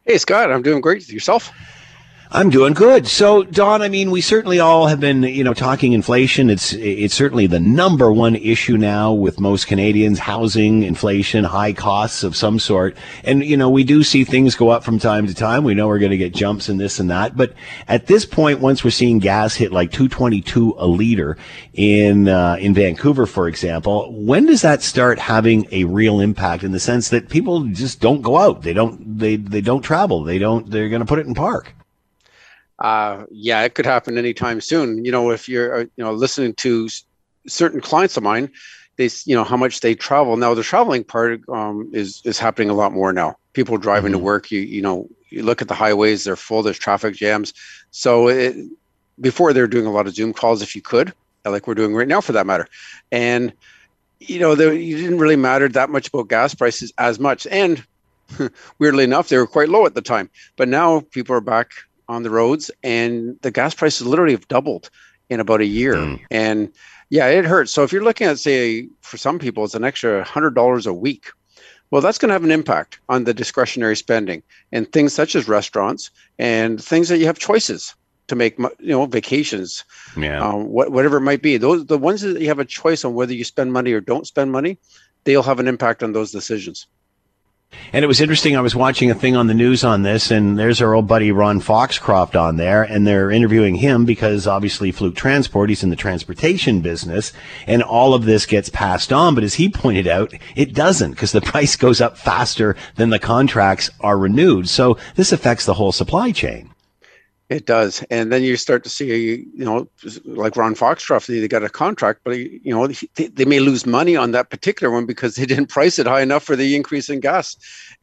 Hey, Scott, I'm doing great. Yourself? I'm doing good. So, Don, I mean, we certainly all have been, you know, talking inflation. It's it's certainly the number one issue now with most Canadians: housing, inflation, high costs of some sort. And you know, we do see things go up from time to time. We know we're going to get jumps in this and that. But at this point, once we're seeing gas hit like 222 a liter in uh, in Vancouver, for example, when does that start having a real impact in the sense that people just don't go out, they don't they they don't travel, they don't they're going to put it in park uh, yeah, it could happen anytime soon. You know, if you're, uh, you know, listening to certain clients of mine, they, you know, how much they travel. Now, the traveling part um, is is happening a lot more now. People driving mm-hmm. to work. You, you know, you look at the highways; they're full. There's traffic jams. So it, before they're doing a lot of Zoom calls, if you could, like we're doing right now, for that matter, and you know, there, you didn't really matter that much about gas prices as much. And weirdly enough, they were quite low at the time. But now people are back on the roads, and the gas prices literally have doubled in about a year. Mm. And yeah, it hurts. So if you're looking at, say, for some people, it's an extra hundred dollars a week. Well, that's going to have an impact on the discretionary spending and things such as restaurants and things that you have choices to make you know vacations yeah um, what, whatever it might be those the ones that you have a choice on whether you spend money or don't spend money they'll have an impact on those decisions and it was interesting. I was watching a thing on the news on this, and there's our old buddy Ron Foxcroft on there, and they're interviewing him because obviously Fluke Transport, he's in the transportation business, and all of this gets passed on. But as he pointed out, it doesn't because the price goes up faster than the contracts are renewed. So this affects the whole supply chain. It does, and then you start to see, you know, like Ron Foxcroft, they got a contract, but you know, they, they may lose money on that particular one because they didn't price it high enough for the increase in gas.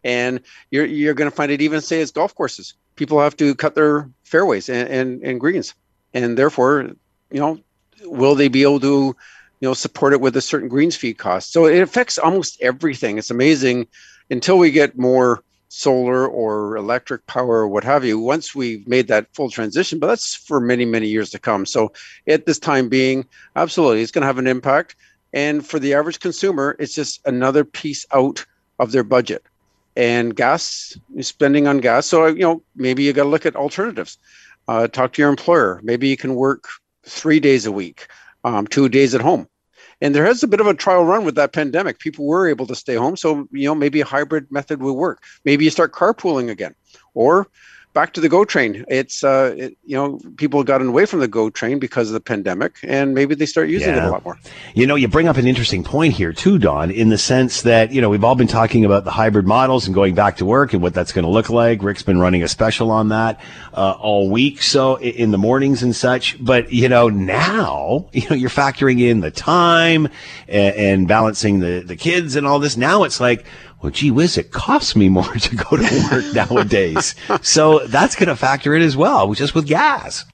And you're you're going to find it even say as golf courses, people have to cut their fairways and, and and greens, and therefore, you know, will they be able to, you know, support it with a certain greens fee cost? So it affects almost everything. It's amazing until we get more solar or electric power or what have you once we've made that full transition but that's for many many years to come. So at this time being absolutely it's going to have an impact. And for the average consumer it's just another piece out of their budget. And gas spending on gas. So you know maybe you got to look at alternatives. Uh, talk to your employer. Maybe you can work three days a week um, two days at home and there has a bit of a trial run with that pandemic. People were able to stay home, so you know maybe a hybrid method will work. Maybe you start carpooling again, or back to the GO train. It's uh, it, you know people gotten away from the GO train because of the pandemic, and maybe they start using yeah. it a lot more. You know, you bring up an interesting point here too, Don, in the sense that you know we've all been talking about the hybrid models and going back to work and what that's going to look like. Rick's been running a special on that uh, all week, so in the mornings and such. But you know now, you know you're factoring in the time and, and balancing the the kids and all this. Now it's like well, gee whiz, it costs me more to go to work nowadays. so that's going to factor in as well, just with gas.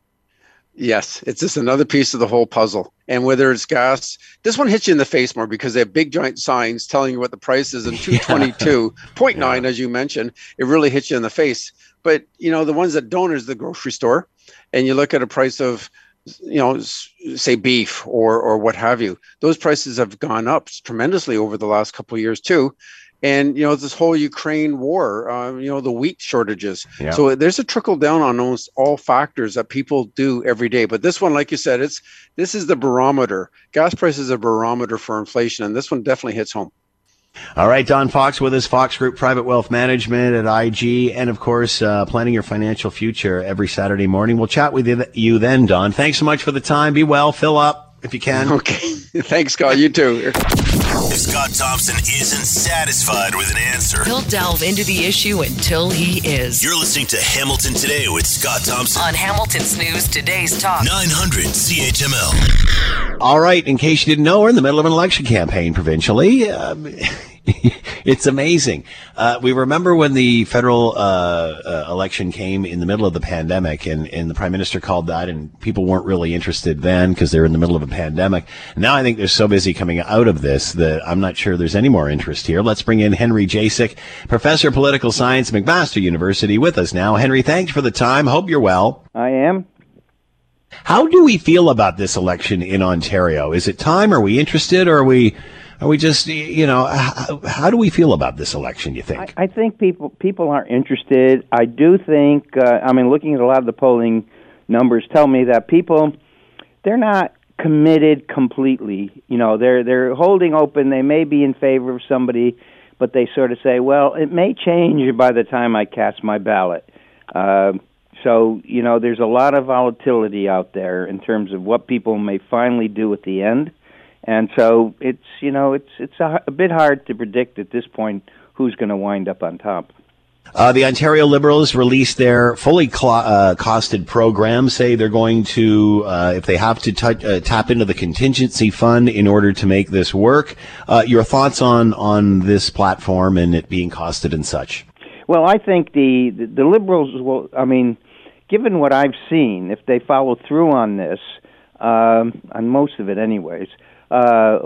Yes, it's just another piece of the whole puzzle. And whether it's gas, this one hits you in the face more because they have big giant signs telling you what the price is. And 222.9, yeah. as you mentioned, it really hits you in the face. But, you know, the ones that don't is the grocery store. And you look at a price of, you know, say beef or, or what have you. Those prices have gone up tremendously over the last couple of years too and you know this whole Ukraine war, uh, you know the wheat shortages. Yeah. So there's a trickle down on almost all factors that people do every day. But this one, like you said, it's this is the barometer. Gas prices is a barometer for inflation, and this one definitely hits home. All right, Don Fox with us, Fox Group Private Wealth Management at IG, and of course, uh, planning your financial future every Saturday morning. We'll chat with you then, Don. Thanks so much for the time. Be well, fill up if you can. Okay. Thanks, Scott. You too. If Scott Thompson isn't satisfied with an answer, he'll delve into the issue until he is. You're listening to Hamilton Today with Scott Thompson on Hamilton's News Today's Talk 900 CHML. All right, in case you didn't know, we're in the middle of an election campaign provincially. Um, it's amazing. Uh, we remember when the federal uh, uh, election came in the middle of the pandemic, and, and the prime minister called that, and people weren't really interested then because they're in the middle of a pandemic. Now I think they're so busy coming out of this that I'm not sure there's any more interest here. Let's bring in Henry Jacek, professor of political science, McMaster University, with us now. Henry, thanks for the time. Hope you're well. I am. How do we feel about this election in Ontario? Is it time? Are we interested, or are we? Are we just, you know, how, how do we feel about this election? You think? I, I think people people aren't interested. I do think. Uh, I mean, looking at a lot of the polling numbers, tell me that people they're not committed completely. You know, they're they're holding open. They may be in favor of somebody, but they sort of say, well, it may change by the time I cast my ballot. Uh, so you know, there's a lot of volatility out there in terms of what people may finally do at the end and so it's you know it's it's a, a bit hard to predict at this point who's going to wind up on top. Uh, the Ontario Liberals released their fully cl- uh, costed program. Say they're going to, uh, if they have to t- uh, tap into the contingency fund in order to make this work. Uh, your thoughts on on this platform and it being costed and such? Well, I think the, the the Liberals will. I mean, given what I've seen, if they follow through on this, um, on most of it, anyways, uh,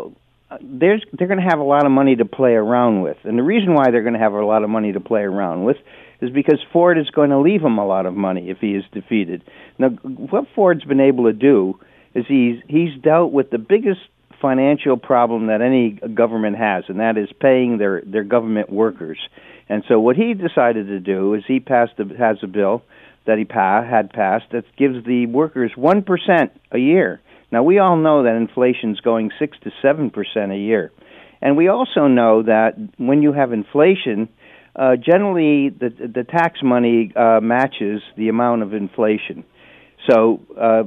there's they're going to have a lot of money to play around with, and the reason why they're going to have a lot of money to play around with is because Ford is going to leave him a lot of money if he is defeated. Now, what Ford's been able to do is he's he's dealt with the biggest financial problem that any government has, and that is paying their their government workers. And so, what he decided to do is he passed a, has a bill that he pa- had passed that gives the workers one percent a year. Now, we all know that inflation's going six to seven percent a year, and we also know that when you have inflation, uh, generally the the tax money uh, matches the amount of inflation. So uh,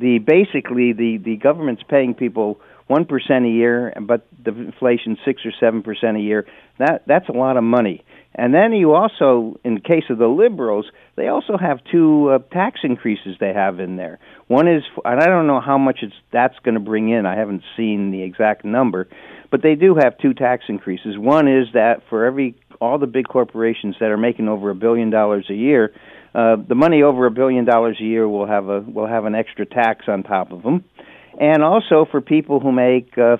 the basically the the government's paying people one percent a year, but the inflation six or seven percent a year. That that's a lot of money. And then you also, in the case of the liberals, they also have two uh, tax increases they have in there. One is, and I don't know how much it's that's going to bring in. I haven't seen the exact number, but they do have two tax increases. One is that for every all the big corporations that are making over a billion dollars a year, uh, the money over a billion dollars a year will have a will have an extra tax on top of them, and also for people who make uh,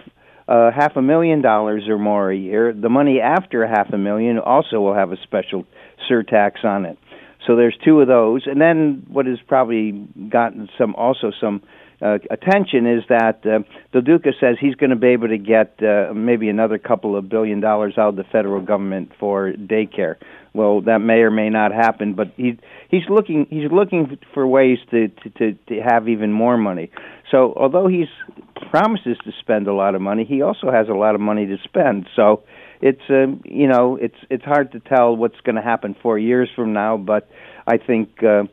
uh, half a million dollars or more a year, the money after half a million also will have a special surtax on it. So there's two of those, and then what has probably gotten some also some uh, attention is that uh, Del Duca says he's going to be able to get uh, maybe another couple of billion dollars out of the federal government for daycare. Well, that may or may not happen, but he he's looking he's looking for ways to, to to to have even more money. So although he's promises to spend a lot of money, he also has a lot of money to spend. So it's um, you know it's it's hard to tell what's going to happen four years from now, but I think uh,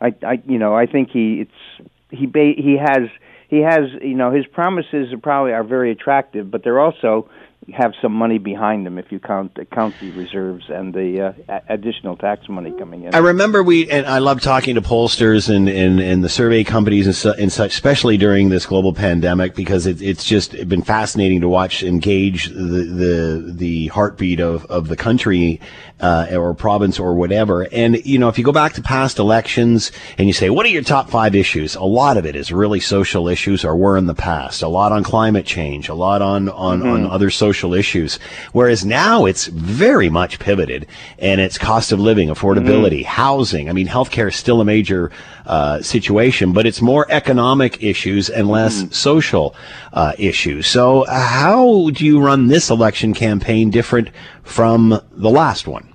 I I you know I think he it's he ba- he has he has you know his promises are probably are very attractive, but they're also have some money behind them if you count count the reserves and the uh, additional tax money coming in. I remember we and I love talking to pollsters and, and, and the survey companies and, su- and, such, especially during this global pandemic, because it, it's just been fascinating to watch engage the the, the heartbeat of, of the country uh, or province or whatever. And you know, if you go back to past elections and you say, what are your top five issues? A lot of it is really social issues or were in the past. A lot on climate change. A lot on on, mm-hmm. on other social social issues. Whereas now it's very much pivoted and it's cost of living, affordability, mm-hmm. housing. I mean, healthcare is still a major uh, situation, but it's more economic issues and less mm-hmm. social uh, issues. So, uh, how do you run this election campaign different from the last one?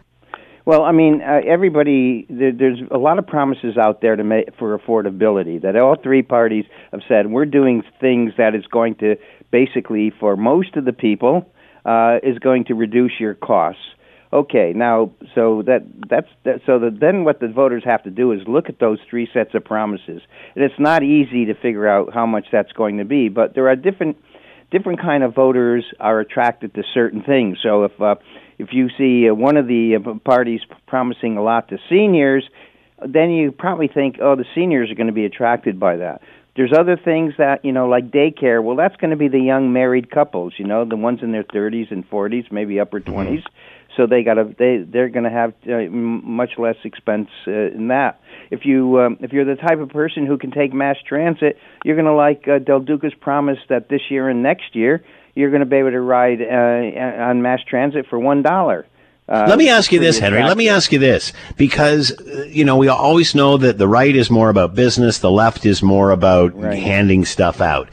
Well, I mean, uh, everybody. There, there's a lot of promises out there to make for affordability. That all three parties have said we're doing things that is going to basically, for most of the people, uh, is going to reduce your costs. Okay, now so that that's that, so that then what the voters have to do is look at those three sets of promises, and it's not easy to figure out how much that's going to be. But there are different different kind of voters are attracted to certain things. So if uh, if you see uh, one of the uh, parties promising a lot to seniors, then you probably think, oh, the seniors are going to be attracted by that. There's other things that you know, like daycare. Well, that's going to be the young married couples. You know, the ones in their 30s and 40s, maybe upper 20s. Mm-hmm. So they got to they they're going to have uh, much less expense uh, in that. If you um, if you're the type of person who can take mass transit, you're going to like uh, Del Duca's promise that this year and next year you're going to be able to ride uh, on mass transit for one dollar. Uh, Let me ask you this, Henry. Let me ask you this, because uh, you know we always know that the right is more about business, the left is more about right. handing stuff out.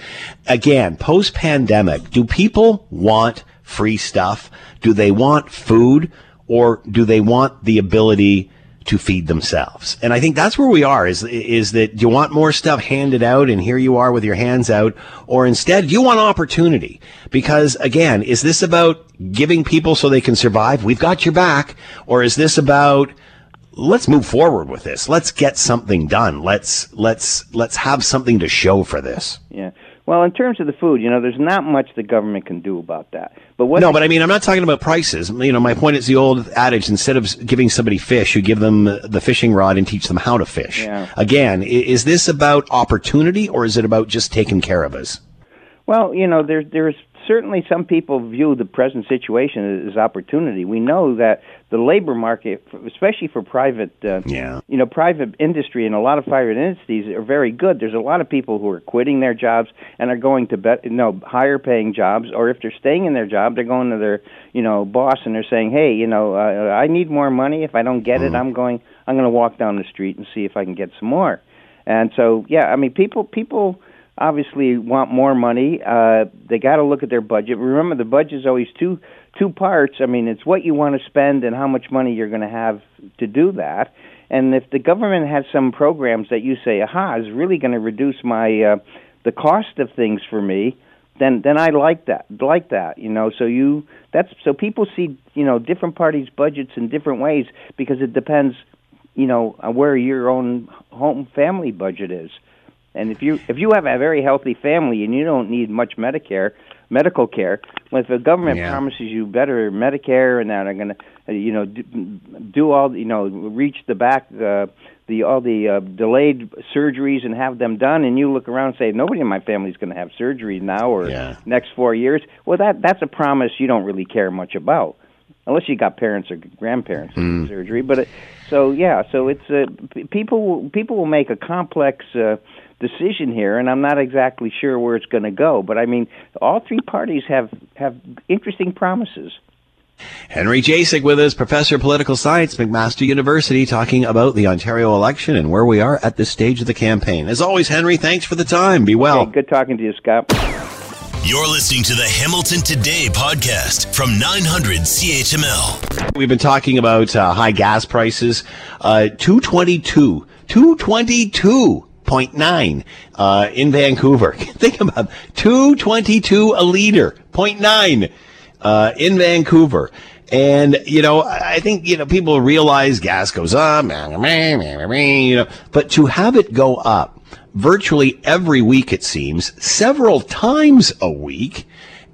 Again, post pandemic, do people want free stuff? Do they want food, or do they want the ability to feed themselves. And I think that's where we are is, is that you want more stuff handed out and here you are with your hands out or instead you want opportunity because again, is this about giving people so they can survive? We've got your back or is this about let's move forward with this. Let's get something done. Let's let's let's have something to show for this. Yeah. Well, in terms of the food, you know, there's not much the government can do about that. But what no, but I mean, I'm not talking about prices. You know, my point is the old adage: instead of giving somebody fish, you give them the fishing rod and teach them how to fish. Yeah. Again, is this about opportunity or is it about just taking care of us? Well, you know, there's there's certainly some people view the present situation as opportunity. We know that the labor market, especially for private, uh, yeah. you know, private industry and a lot of private entities are very good. There's a lot of people who are quitting their jobs and are going to bet, you know, higher paying jobs, or if they're staying in their job, they're going to their, you know, boss and they're saying, hey, you know, uh, I need more money. If I don't get mm. it, I'm going, I'm going to walk down the street and see if I can get some more. And so, yeah, I mean, people, people obviously want more money. Uh, they got to look at their budget. Remember, the budget is always two two parts. I mean, it's what you want to spend and how much money you're going to have to do that. And if the government has some programs that you say, "Aha, is really going to reduce my uh, the cost of things for me," then then I like that. Like that, you know. So you that's so people see you know different parties' budgets in different ways because it depends, you know, where your own home family budget is. And if you if you have a very healthy family and you don't need much Medicare medical care, well, if the government yeah. promises you better Medicare and that are going to you know do, do all you know reach the back uh, the all the uh, delayed surgeries and have them done, and you look around and say nobody in my family is going to have surgery now or yeah. next four years. Well, that that's a promise you don't really care much about unless you got parents or grandparents mm. surgery. But it, so yeah, so it's uh, people people will make a complex uh, decision here, and I'm not exactly sure where it's going to go. But I mean, all three parties have have interesting promises. Henry Jacek with us, professor of political science, McMaster University, talking about the Ontario election and where we are at this stage of the campaign. As always, Henry, thanks for the time. Be well. Okay, good talking to you, Scott. You're listening to the Hamilton Today podcast from 900 CHML. We've been talking about uh, high gas prices. Uh, 222. 222 0.9 uh, in Vancouver. Think about 222 a liter, 0.9 uh, in Vancouver. And, you know, I think, you know, people realize gas goes up, you know, but to have it go up virtually every week, it seems, several times a week,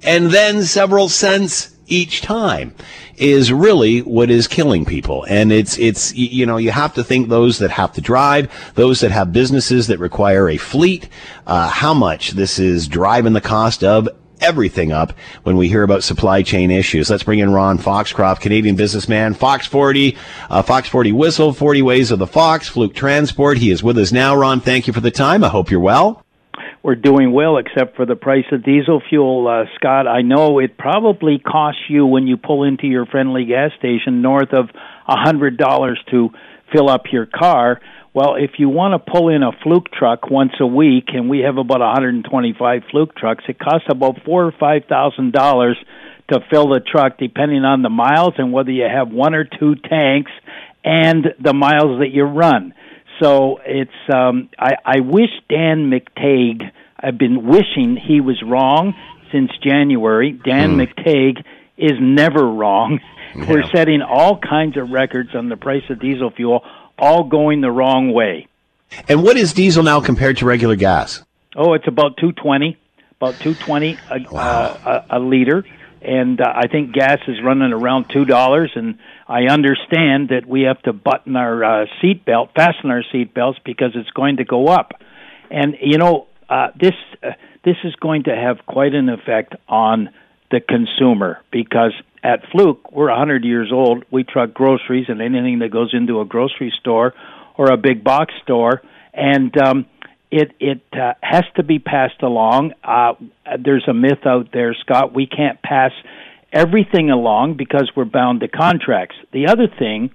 and then several cents each time is really what is killing people. And it's, it's, you know, you have to think those that have to drive, those that have businesses that require a fleet, uh, how much this is driving the cost of everything up when we hear about supply chain issues. Let's bring in Ron Foxcroft, Canadian businessman, Fox 40, uh, Fox 40 Whistle, 40 Ways of the Fox, Fluke Transport. He is with us now. Ron, thank you for the time. I hope you're well we're doing well except for the price of diesel fuel, uh, Scott. I know it probably costs you when you pull into your friendly gas station north of a hundred dollars to fill up your car. Well, if you want to pull in a fluke truck once a week, and we have about 125 fluke trucks, it costs about four or five thousand dollars to fill the truck, depending on the miles and whether you have one or two tanks and the miles that you run. So it's um, I, I wish Dan McTeague. I've been wishing he was wrong since January. Dan mm. McTeague is never wrong. Yeah. We're setting all kinds of records on the price of diesel fuel, all going the wrong way. And what is diesel now compared to regular gas? Oh, it's about two twenty, about two twenty a, wow. uh, a, a liter, and uh, I think gas is running around two dollars and I understand that we have to button our uh, seatbelt, fasten our seatbelts because it's going to go up. And you know, uh, this uh, this is going to have quite an effect on the consumer because at Fluke we're 100 years old. We truck groceries and anything that goes into a grocery store or a big box store, and um, it it uh, has to be passed along. Uh, there's a myth out there, Scott. We can't pass everything along because we're bound to contracts. The other thing,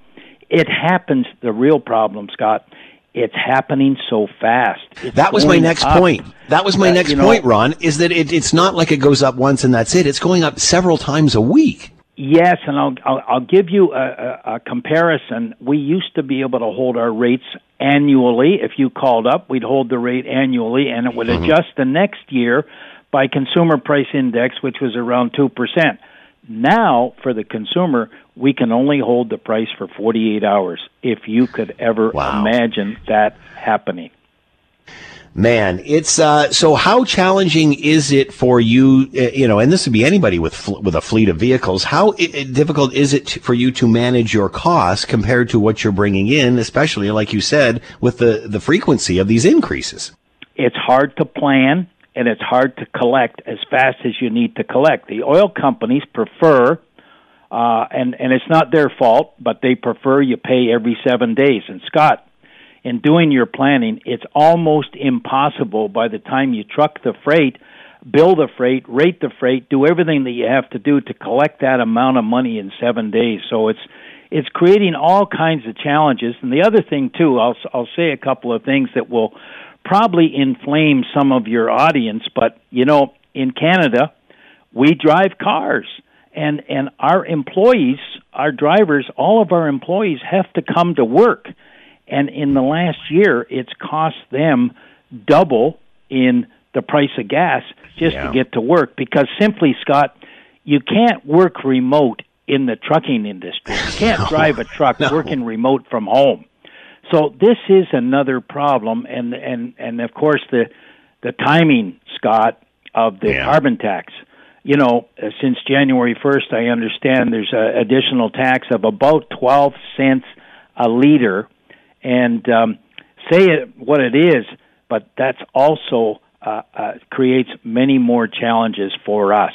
it happens, the real problem, Scott, it's happening so fast. It's that was my next up. point. That was my uh, next you know, point, Ron, is that it, it's not like it goes up once and that's it. It's going up several times a week. Yes, and I'll I'll, I'll give you a, a, a comparison. We used to be able to hold our rates annually. If you called up, we'd hold the rate annually, and it would mm-hmm. adjust the next year by consumer price index, which was around two percent. Now, for the consumer, we can only hold the price for 48 hours. If you could ever wow. imagine that happening. Man, it's uh, so. How challenging is it for you? Uh, you know, and this would be anybody with fl- with a fleet of vehicles. How I- difficult is it t- for you to manage your costs compared to what you're bringing in, especially like you said, with the the frequency of these increases? It's hard to plan and it's hard to collect as fast as you need to collect. The oil companies prefer, uh, and and it's not their fault, but they prefer you pay every seven days. And Scott, in doing your planning, it's almost impossible by the time you truck the freight, bill the freight, rate the freight, do everything that you have to do to collect that amount of money in seven days. So it's it's creating all kinds of challenges. And the other thing too, I'll I'll say a couple of things that will probably inflame some of your audience, but you know, in Canada, we drive cars and and our employees, our drivers, all of our employees have to come to work. And in the last year, it's cost them double in the price of gas just yeah. to get to work because simply Scott, you can't work remote in the trucking industry. You can't no, drive a truck no. working remote from home. So this is another problem, and and and of course the the timing, Scott, of the yeah. carbon tax. You know, uh, since January first, I understand there's an additional tax of about twelve cents a liter, and um, say it what it is, but that's also uh, uh, creates many more challenges for us.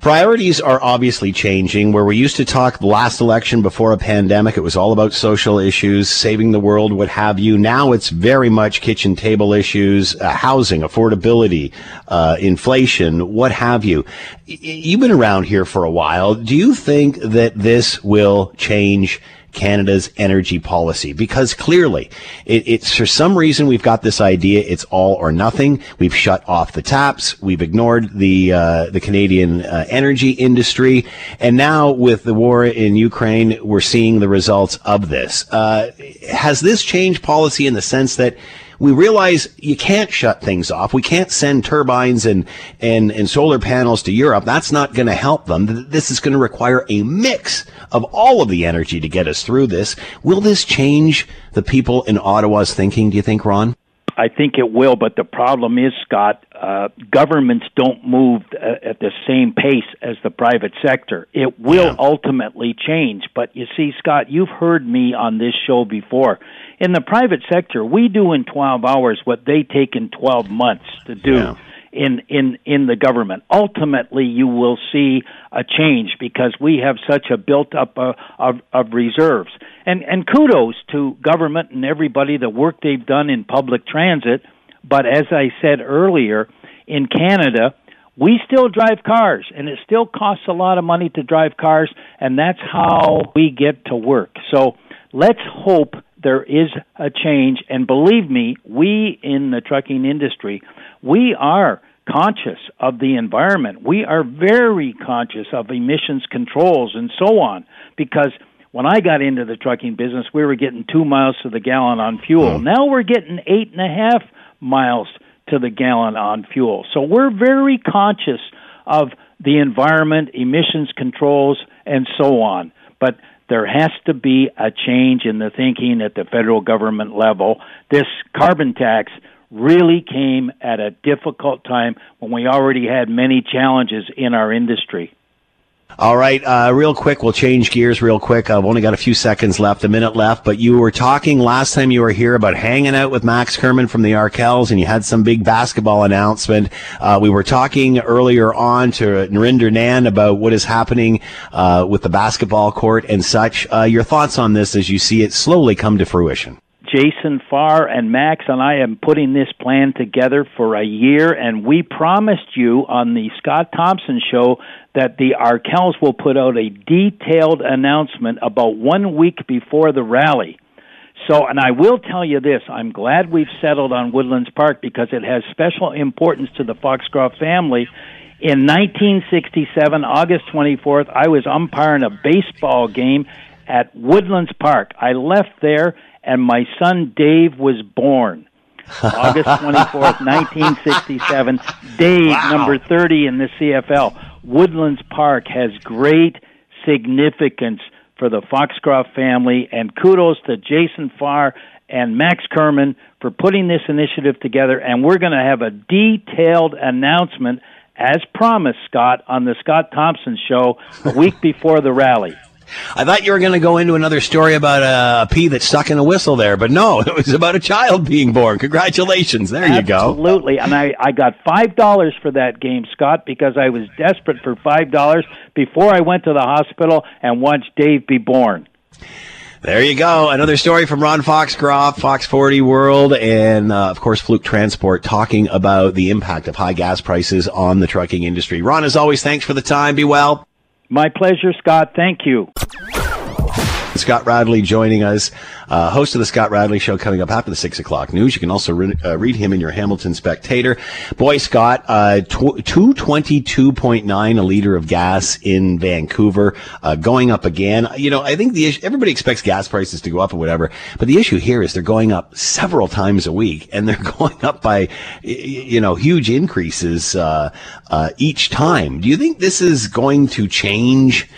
Priorities are obviously changing. Where we used to talk last election before a pandemic, it was all about social issues, saving the world, what have you. Now it's very much kitchen table issues, uh, housing, affordability, uh, inflation, what have you. You've been around here for a while. Do you think that this will change Canada's energy policy because clearly it, it's for some reason we've got this idea it's all or nothing. We've shut off the taps. We've ignored the uh, the Canadian uh, energy industry, and now with the war in Ukraine, we're seeing the results of this. Uh, has this changed policy in the sense that we realize you can't shut things off. We can't send turbines and, and, and solar panels to Europe. That's not going to help them. This is going to require a mix of all of the energy to get us through this. Will this change the people in Ottawa's thinking, do you think, Ron? I think it will, but the problem is, Scott, uh, governments don't move uh, at the same pace as the private sector. It will yeah. ultimately change, but you see, Scott, you've heard me on this show before. In the private sector, we do in 12 hours what they take in 12 months to do. Yeah in in in the government. Ultimately, you will see a change because we have such a built up uh, of, of reserves. And and kudos to government and everybody the work they've done in public transit. But as I said earlier, in Canada, we still drive cars, and it still costs a lot of money to drive cars, and that's how we get to work. So let's hope there is a change. And believe me, we in the trucking industry, we are conscious of the environment. We are very conscious of emissions controls and so on because when I got into the trucking business, we were getting two miles to the gallon on fuel. Hmm. Now we're getting eight and a half miles to the gallon on fuel. So we're very conscious of the environment, emissions controls, and so on. But there has to be a change in the thinking at the federal government level. This carbon tax really came at a difficult time when we already had many challenges in our industry. All right, uh, real quick, we'll change gears real quick. I've only got a few seconds left, a minute left, but you were talking last time you were here about hanging out with Max Kerman from the Arkells, and you had some big basketball announcement. Uh, we were talking earlier on to Nrinder Nann about what is happening uh, with the basketball court and such. Uh, your thoughts on this as you see it slowly come to fruition? Jason Farr and Max and I am putting this plan together for a year, and we promised you on the Scott Thompson show that the Arkells will put out a detailed announcement about one week before the rally. So, and I will tell you this I'm glad we've settled on Woodlands Park because it has special importance to the Foxcroft family. In 1967, August 24th, I was umpiring a baseball game at Woodlands Park. I left there and my son Dave was born. August 24th, 1967. Dave, wow. number 30 in the CFL. Woodlands Park has great significance for the Foxcroft family, and kudos to Jason Farr and Max Kerman for putting this initiative together. And we're going to have a detailed announcement, as promised, Scott, on the Scott Thompson Show a week before the rally. I thought you were going to go into another story about a, a pea that's stuck in a whistle there, but no, it was about a child being born. Congratulations. There you go. Absolutely. And I, I got $5 for that game, Scott, because I was desperate for $5 before I went to the hospital and watched Dave be born. There you go. Another story from Ron Foxcroft, Fox 40 World, and uh, of course, Fluke Transport talking about the impact of high gas prices on the trucking industry. Ron, as always, thanks for the time. Be well. My pleasure, Scott. Thank you. Scott Radley joining us, uh, host of the Scott Radley Show coming up after the six o'clock news. You can also re- uh, read him in your Hamilton Spectator. Boy, Scott, uh, tw- 222.9 a liter of gas in Vancouver, uh, going up again. You know, I think the issue, everybody expects gas prices to go up or whatever, but the issue here is they're going up several times a week and they're going up by, you know, huge increases, uh, each time. Do you think this is going to change?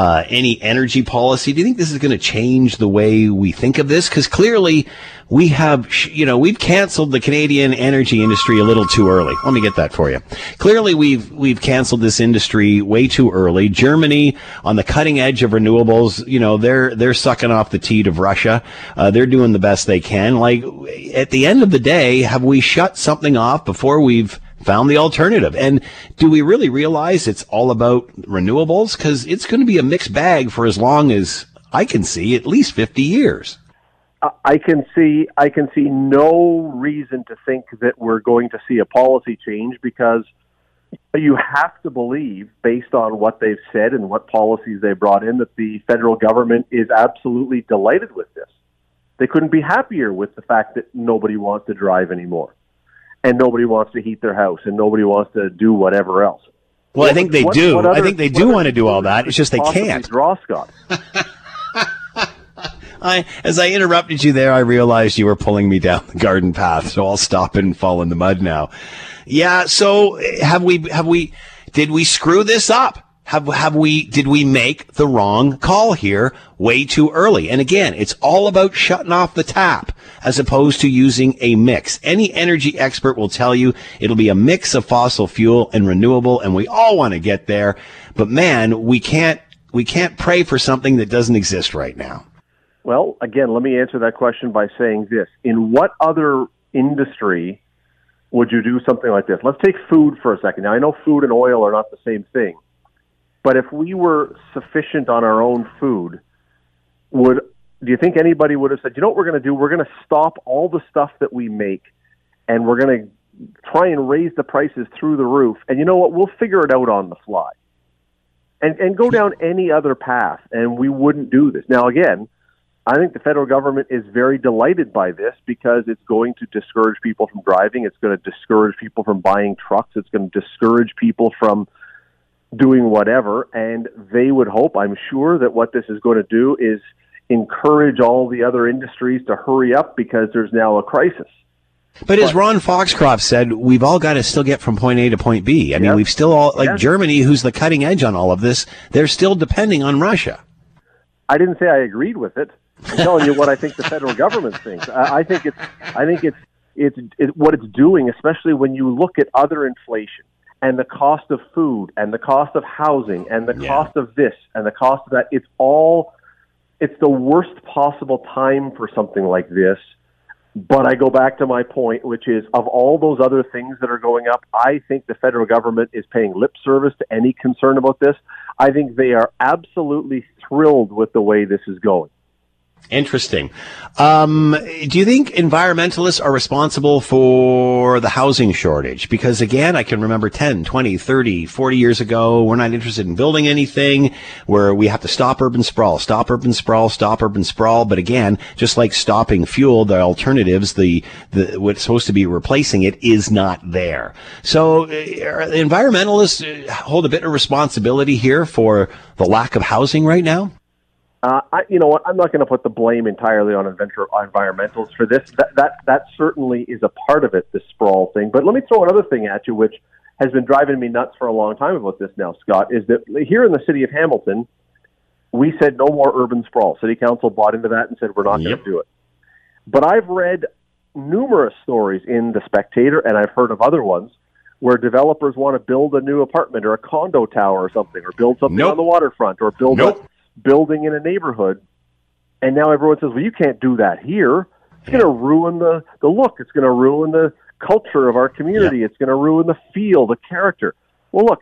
Uh, any energy policy? Do you think this is going to change the way we think of this? Because clearly, we have, you know, we've canceled the Canadian energy industry a little too early. Let me get that for you. Clearly, we've we've canceled this industry way too early. Germany, on the cutting edge of renewables, you know, they're they're sucking off the teat of Russia. Uh, they're doing the best they can. Like at the end of the day, have we shut something off before we've found the alternative. And do we really realize it's all about renewables? Because it's going to be a mixed bag for as long as I can see, at least 50 years. I can see I can see no reason to think that we're going to see a policy change because you have to believe, based on what they've said and what policies they brought in, that the federal government is absolutely delighted with this. They couldn't be happier with the fact that nobody wants to drive anymore and nobody wants to heat their house and nobody wants to do whatever else. Well, what, I think they what, do. What other, I think they do want to do all that. It's just they can't. Draw, Scott. I, as I interrupted you there, I realized you were pulling me down the garden path, so I'll stop and fall in the mud now. Yeah. So eh, have we? Have we? Did we screw this up? Have, have we, did we make the wrong call here way too early? And again, it's all about shutting off the tap as opposed to using a mix. Any energy expert will tell you it'll be a mix of fossil fuel and renewable, and we all want to get there. But man, we can't, we can't pray for something that doesn't exist right now. Well, again, let me answer that question by saying this. In what other industry would you do something like this? Let's take food for a second. Now, I know food and oil are not the same thing but if we were sufficient on our own food, would do you think anybody would have said, you know what we're going to do? We're going to stop all the stuff that we make, and we're going to try and raise the prices through the roof. And you know what? We'll figure it out on the fly, and and go down any other path, and we wouldn't do this. Now, again, I think the federal government is very delighted by this because it's going to discourage people from driving. It's going to discourage people from buying trucks. It's going to discourage people from doing whatever. And they would hope, I'm sure, that what this is going to do is encourage all the other industries to hurry up because there's now a crisis. But as Ron Foxcroft said, we've all got to still get from point A to point B. I mean, we've still all, like Germany, who's the cutting edge on all of this, they're still depending on Russia. I didn't say I agreed with it. I'm telling you what I think the federal government thinks. I, I think it's, I think it's, it's it, what it's doing, especially when you look at other inflation and the cost of food and the cost of housing and the yeah. cost of this and the cost of that it's all it's the worst possible time for something like this but I go back to my point, which is of all those other things that are going up, I think the federal government is paying lip service to any concern about this. I think they are absolutely thrilled with the way this is going. Interesting. Um, do you think environmentalists are responsible for the housing shortage? Because again, I can remember 10, 20, 30, 40 years ago, we're not interested in building anything where we have to stop urban sprawl, stop urban sprawl, stop urban sprawl. But again, just like stopping fuel, the alternatives, the, the what's supposed to be replacing it is not there. So uh, environmentalists hold a bit of responsibility here for the lack of housing right now? Uh, I, you know what? I'm not going to put the blame entirely on adventure environmentals for this. That, that that certainly is a part of it, this sprawl thing. But let me throw another thing at you, which has been driving me nuts for a long time about this now, Scott. Is that here in the city of Hamilton, we said no more urban sprawl. City council bought into that and said we're not yep. going to do it. But I've read numerous stories in the Spectator, and I've heard of other ones where developers want to build a new apartment or a condo tower or something, or build something nope. on the waterfront, or build nope. Building in a neighborhood, and now everyone says, "Well, you can't do that here. It's going to ruin the the look. It's going to ruin the culture of our community. It's going to ruin the feel, the character." Well, look,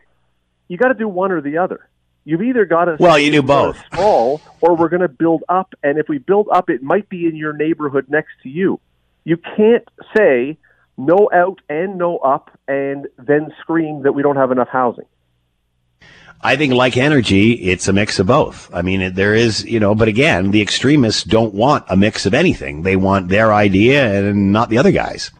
you got to do one or the other. You've either got to Well, you do both. sprawl, or we're going to build up. And if we build up, it might be in your neighborhood next to you. You can't say no out and no up, and then scream that we don't have enough housing. I think, like energy, it's a mix of both. I mean, there is, you know, but again, the extremists don't want a mix of anything. They want their idea and not the other guys.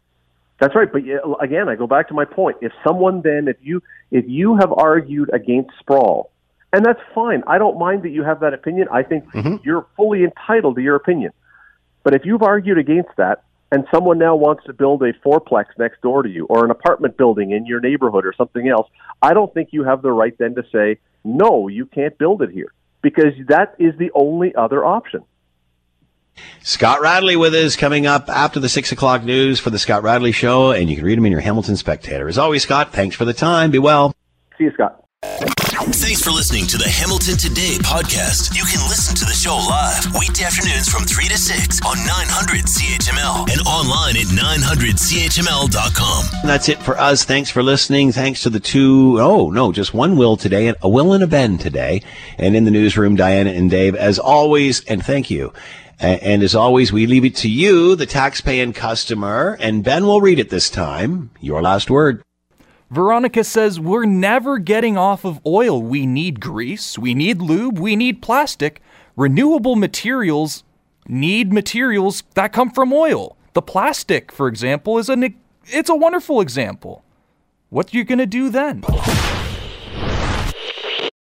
That's right. But again, I go back to my point. If someone then, if you if you have argued against sprawl, and that's fine. I don't mind that you have that opinion. I think mm-hmm. you're fully entitled to your opinion. But if you've argued against that, and someone now wants to build a fourplex next door to you, or an apartment building in your neighborhood, or something else, I don't think you have the right then to say no. You can't build it here because that is the only other option. Scott Radley with us coming up after the six o'clock news for the Scott Radley Show, and you can read him in your Hamilton Spectator. As always, Scott, thanks for the time. Be well. See you, Scott. Thanks for listening to the Hamilton Today podcast. You can listen to the show live weekday afternoons from 3 to 6 on 900 CHML and online at 900CHML.com. That's it for us. Thanks for listening. Thanks to the two, oh no, just one Will today, a Will and a Ben today. And in the newsroom, Diana and Dave, as always, and thank you. And as always, we leave it to you, the taxpaying customer, and Ben will read it this time. Your last word. Veronica says, We're never getting off of oil. We need grease, we need lube, we need plastic. Renewable materials need materials that come from oil. The plastic, for example, is a it's a wonderful example. What are you gonna do then?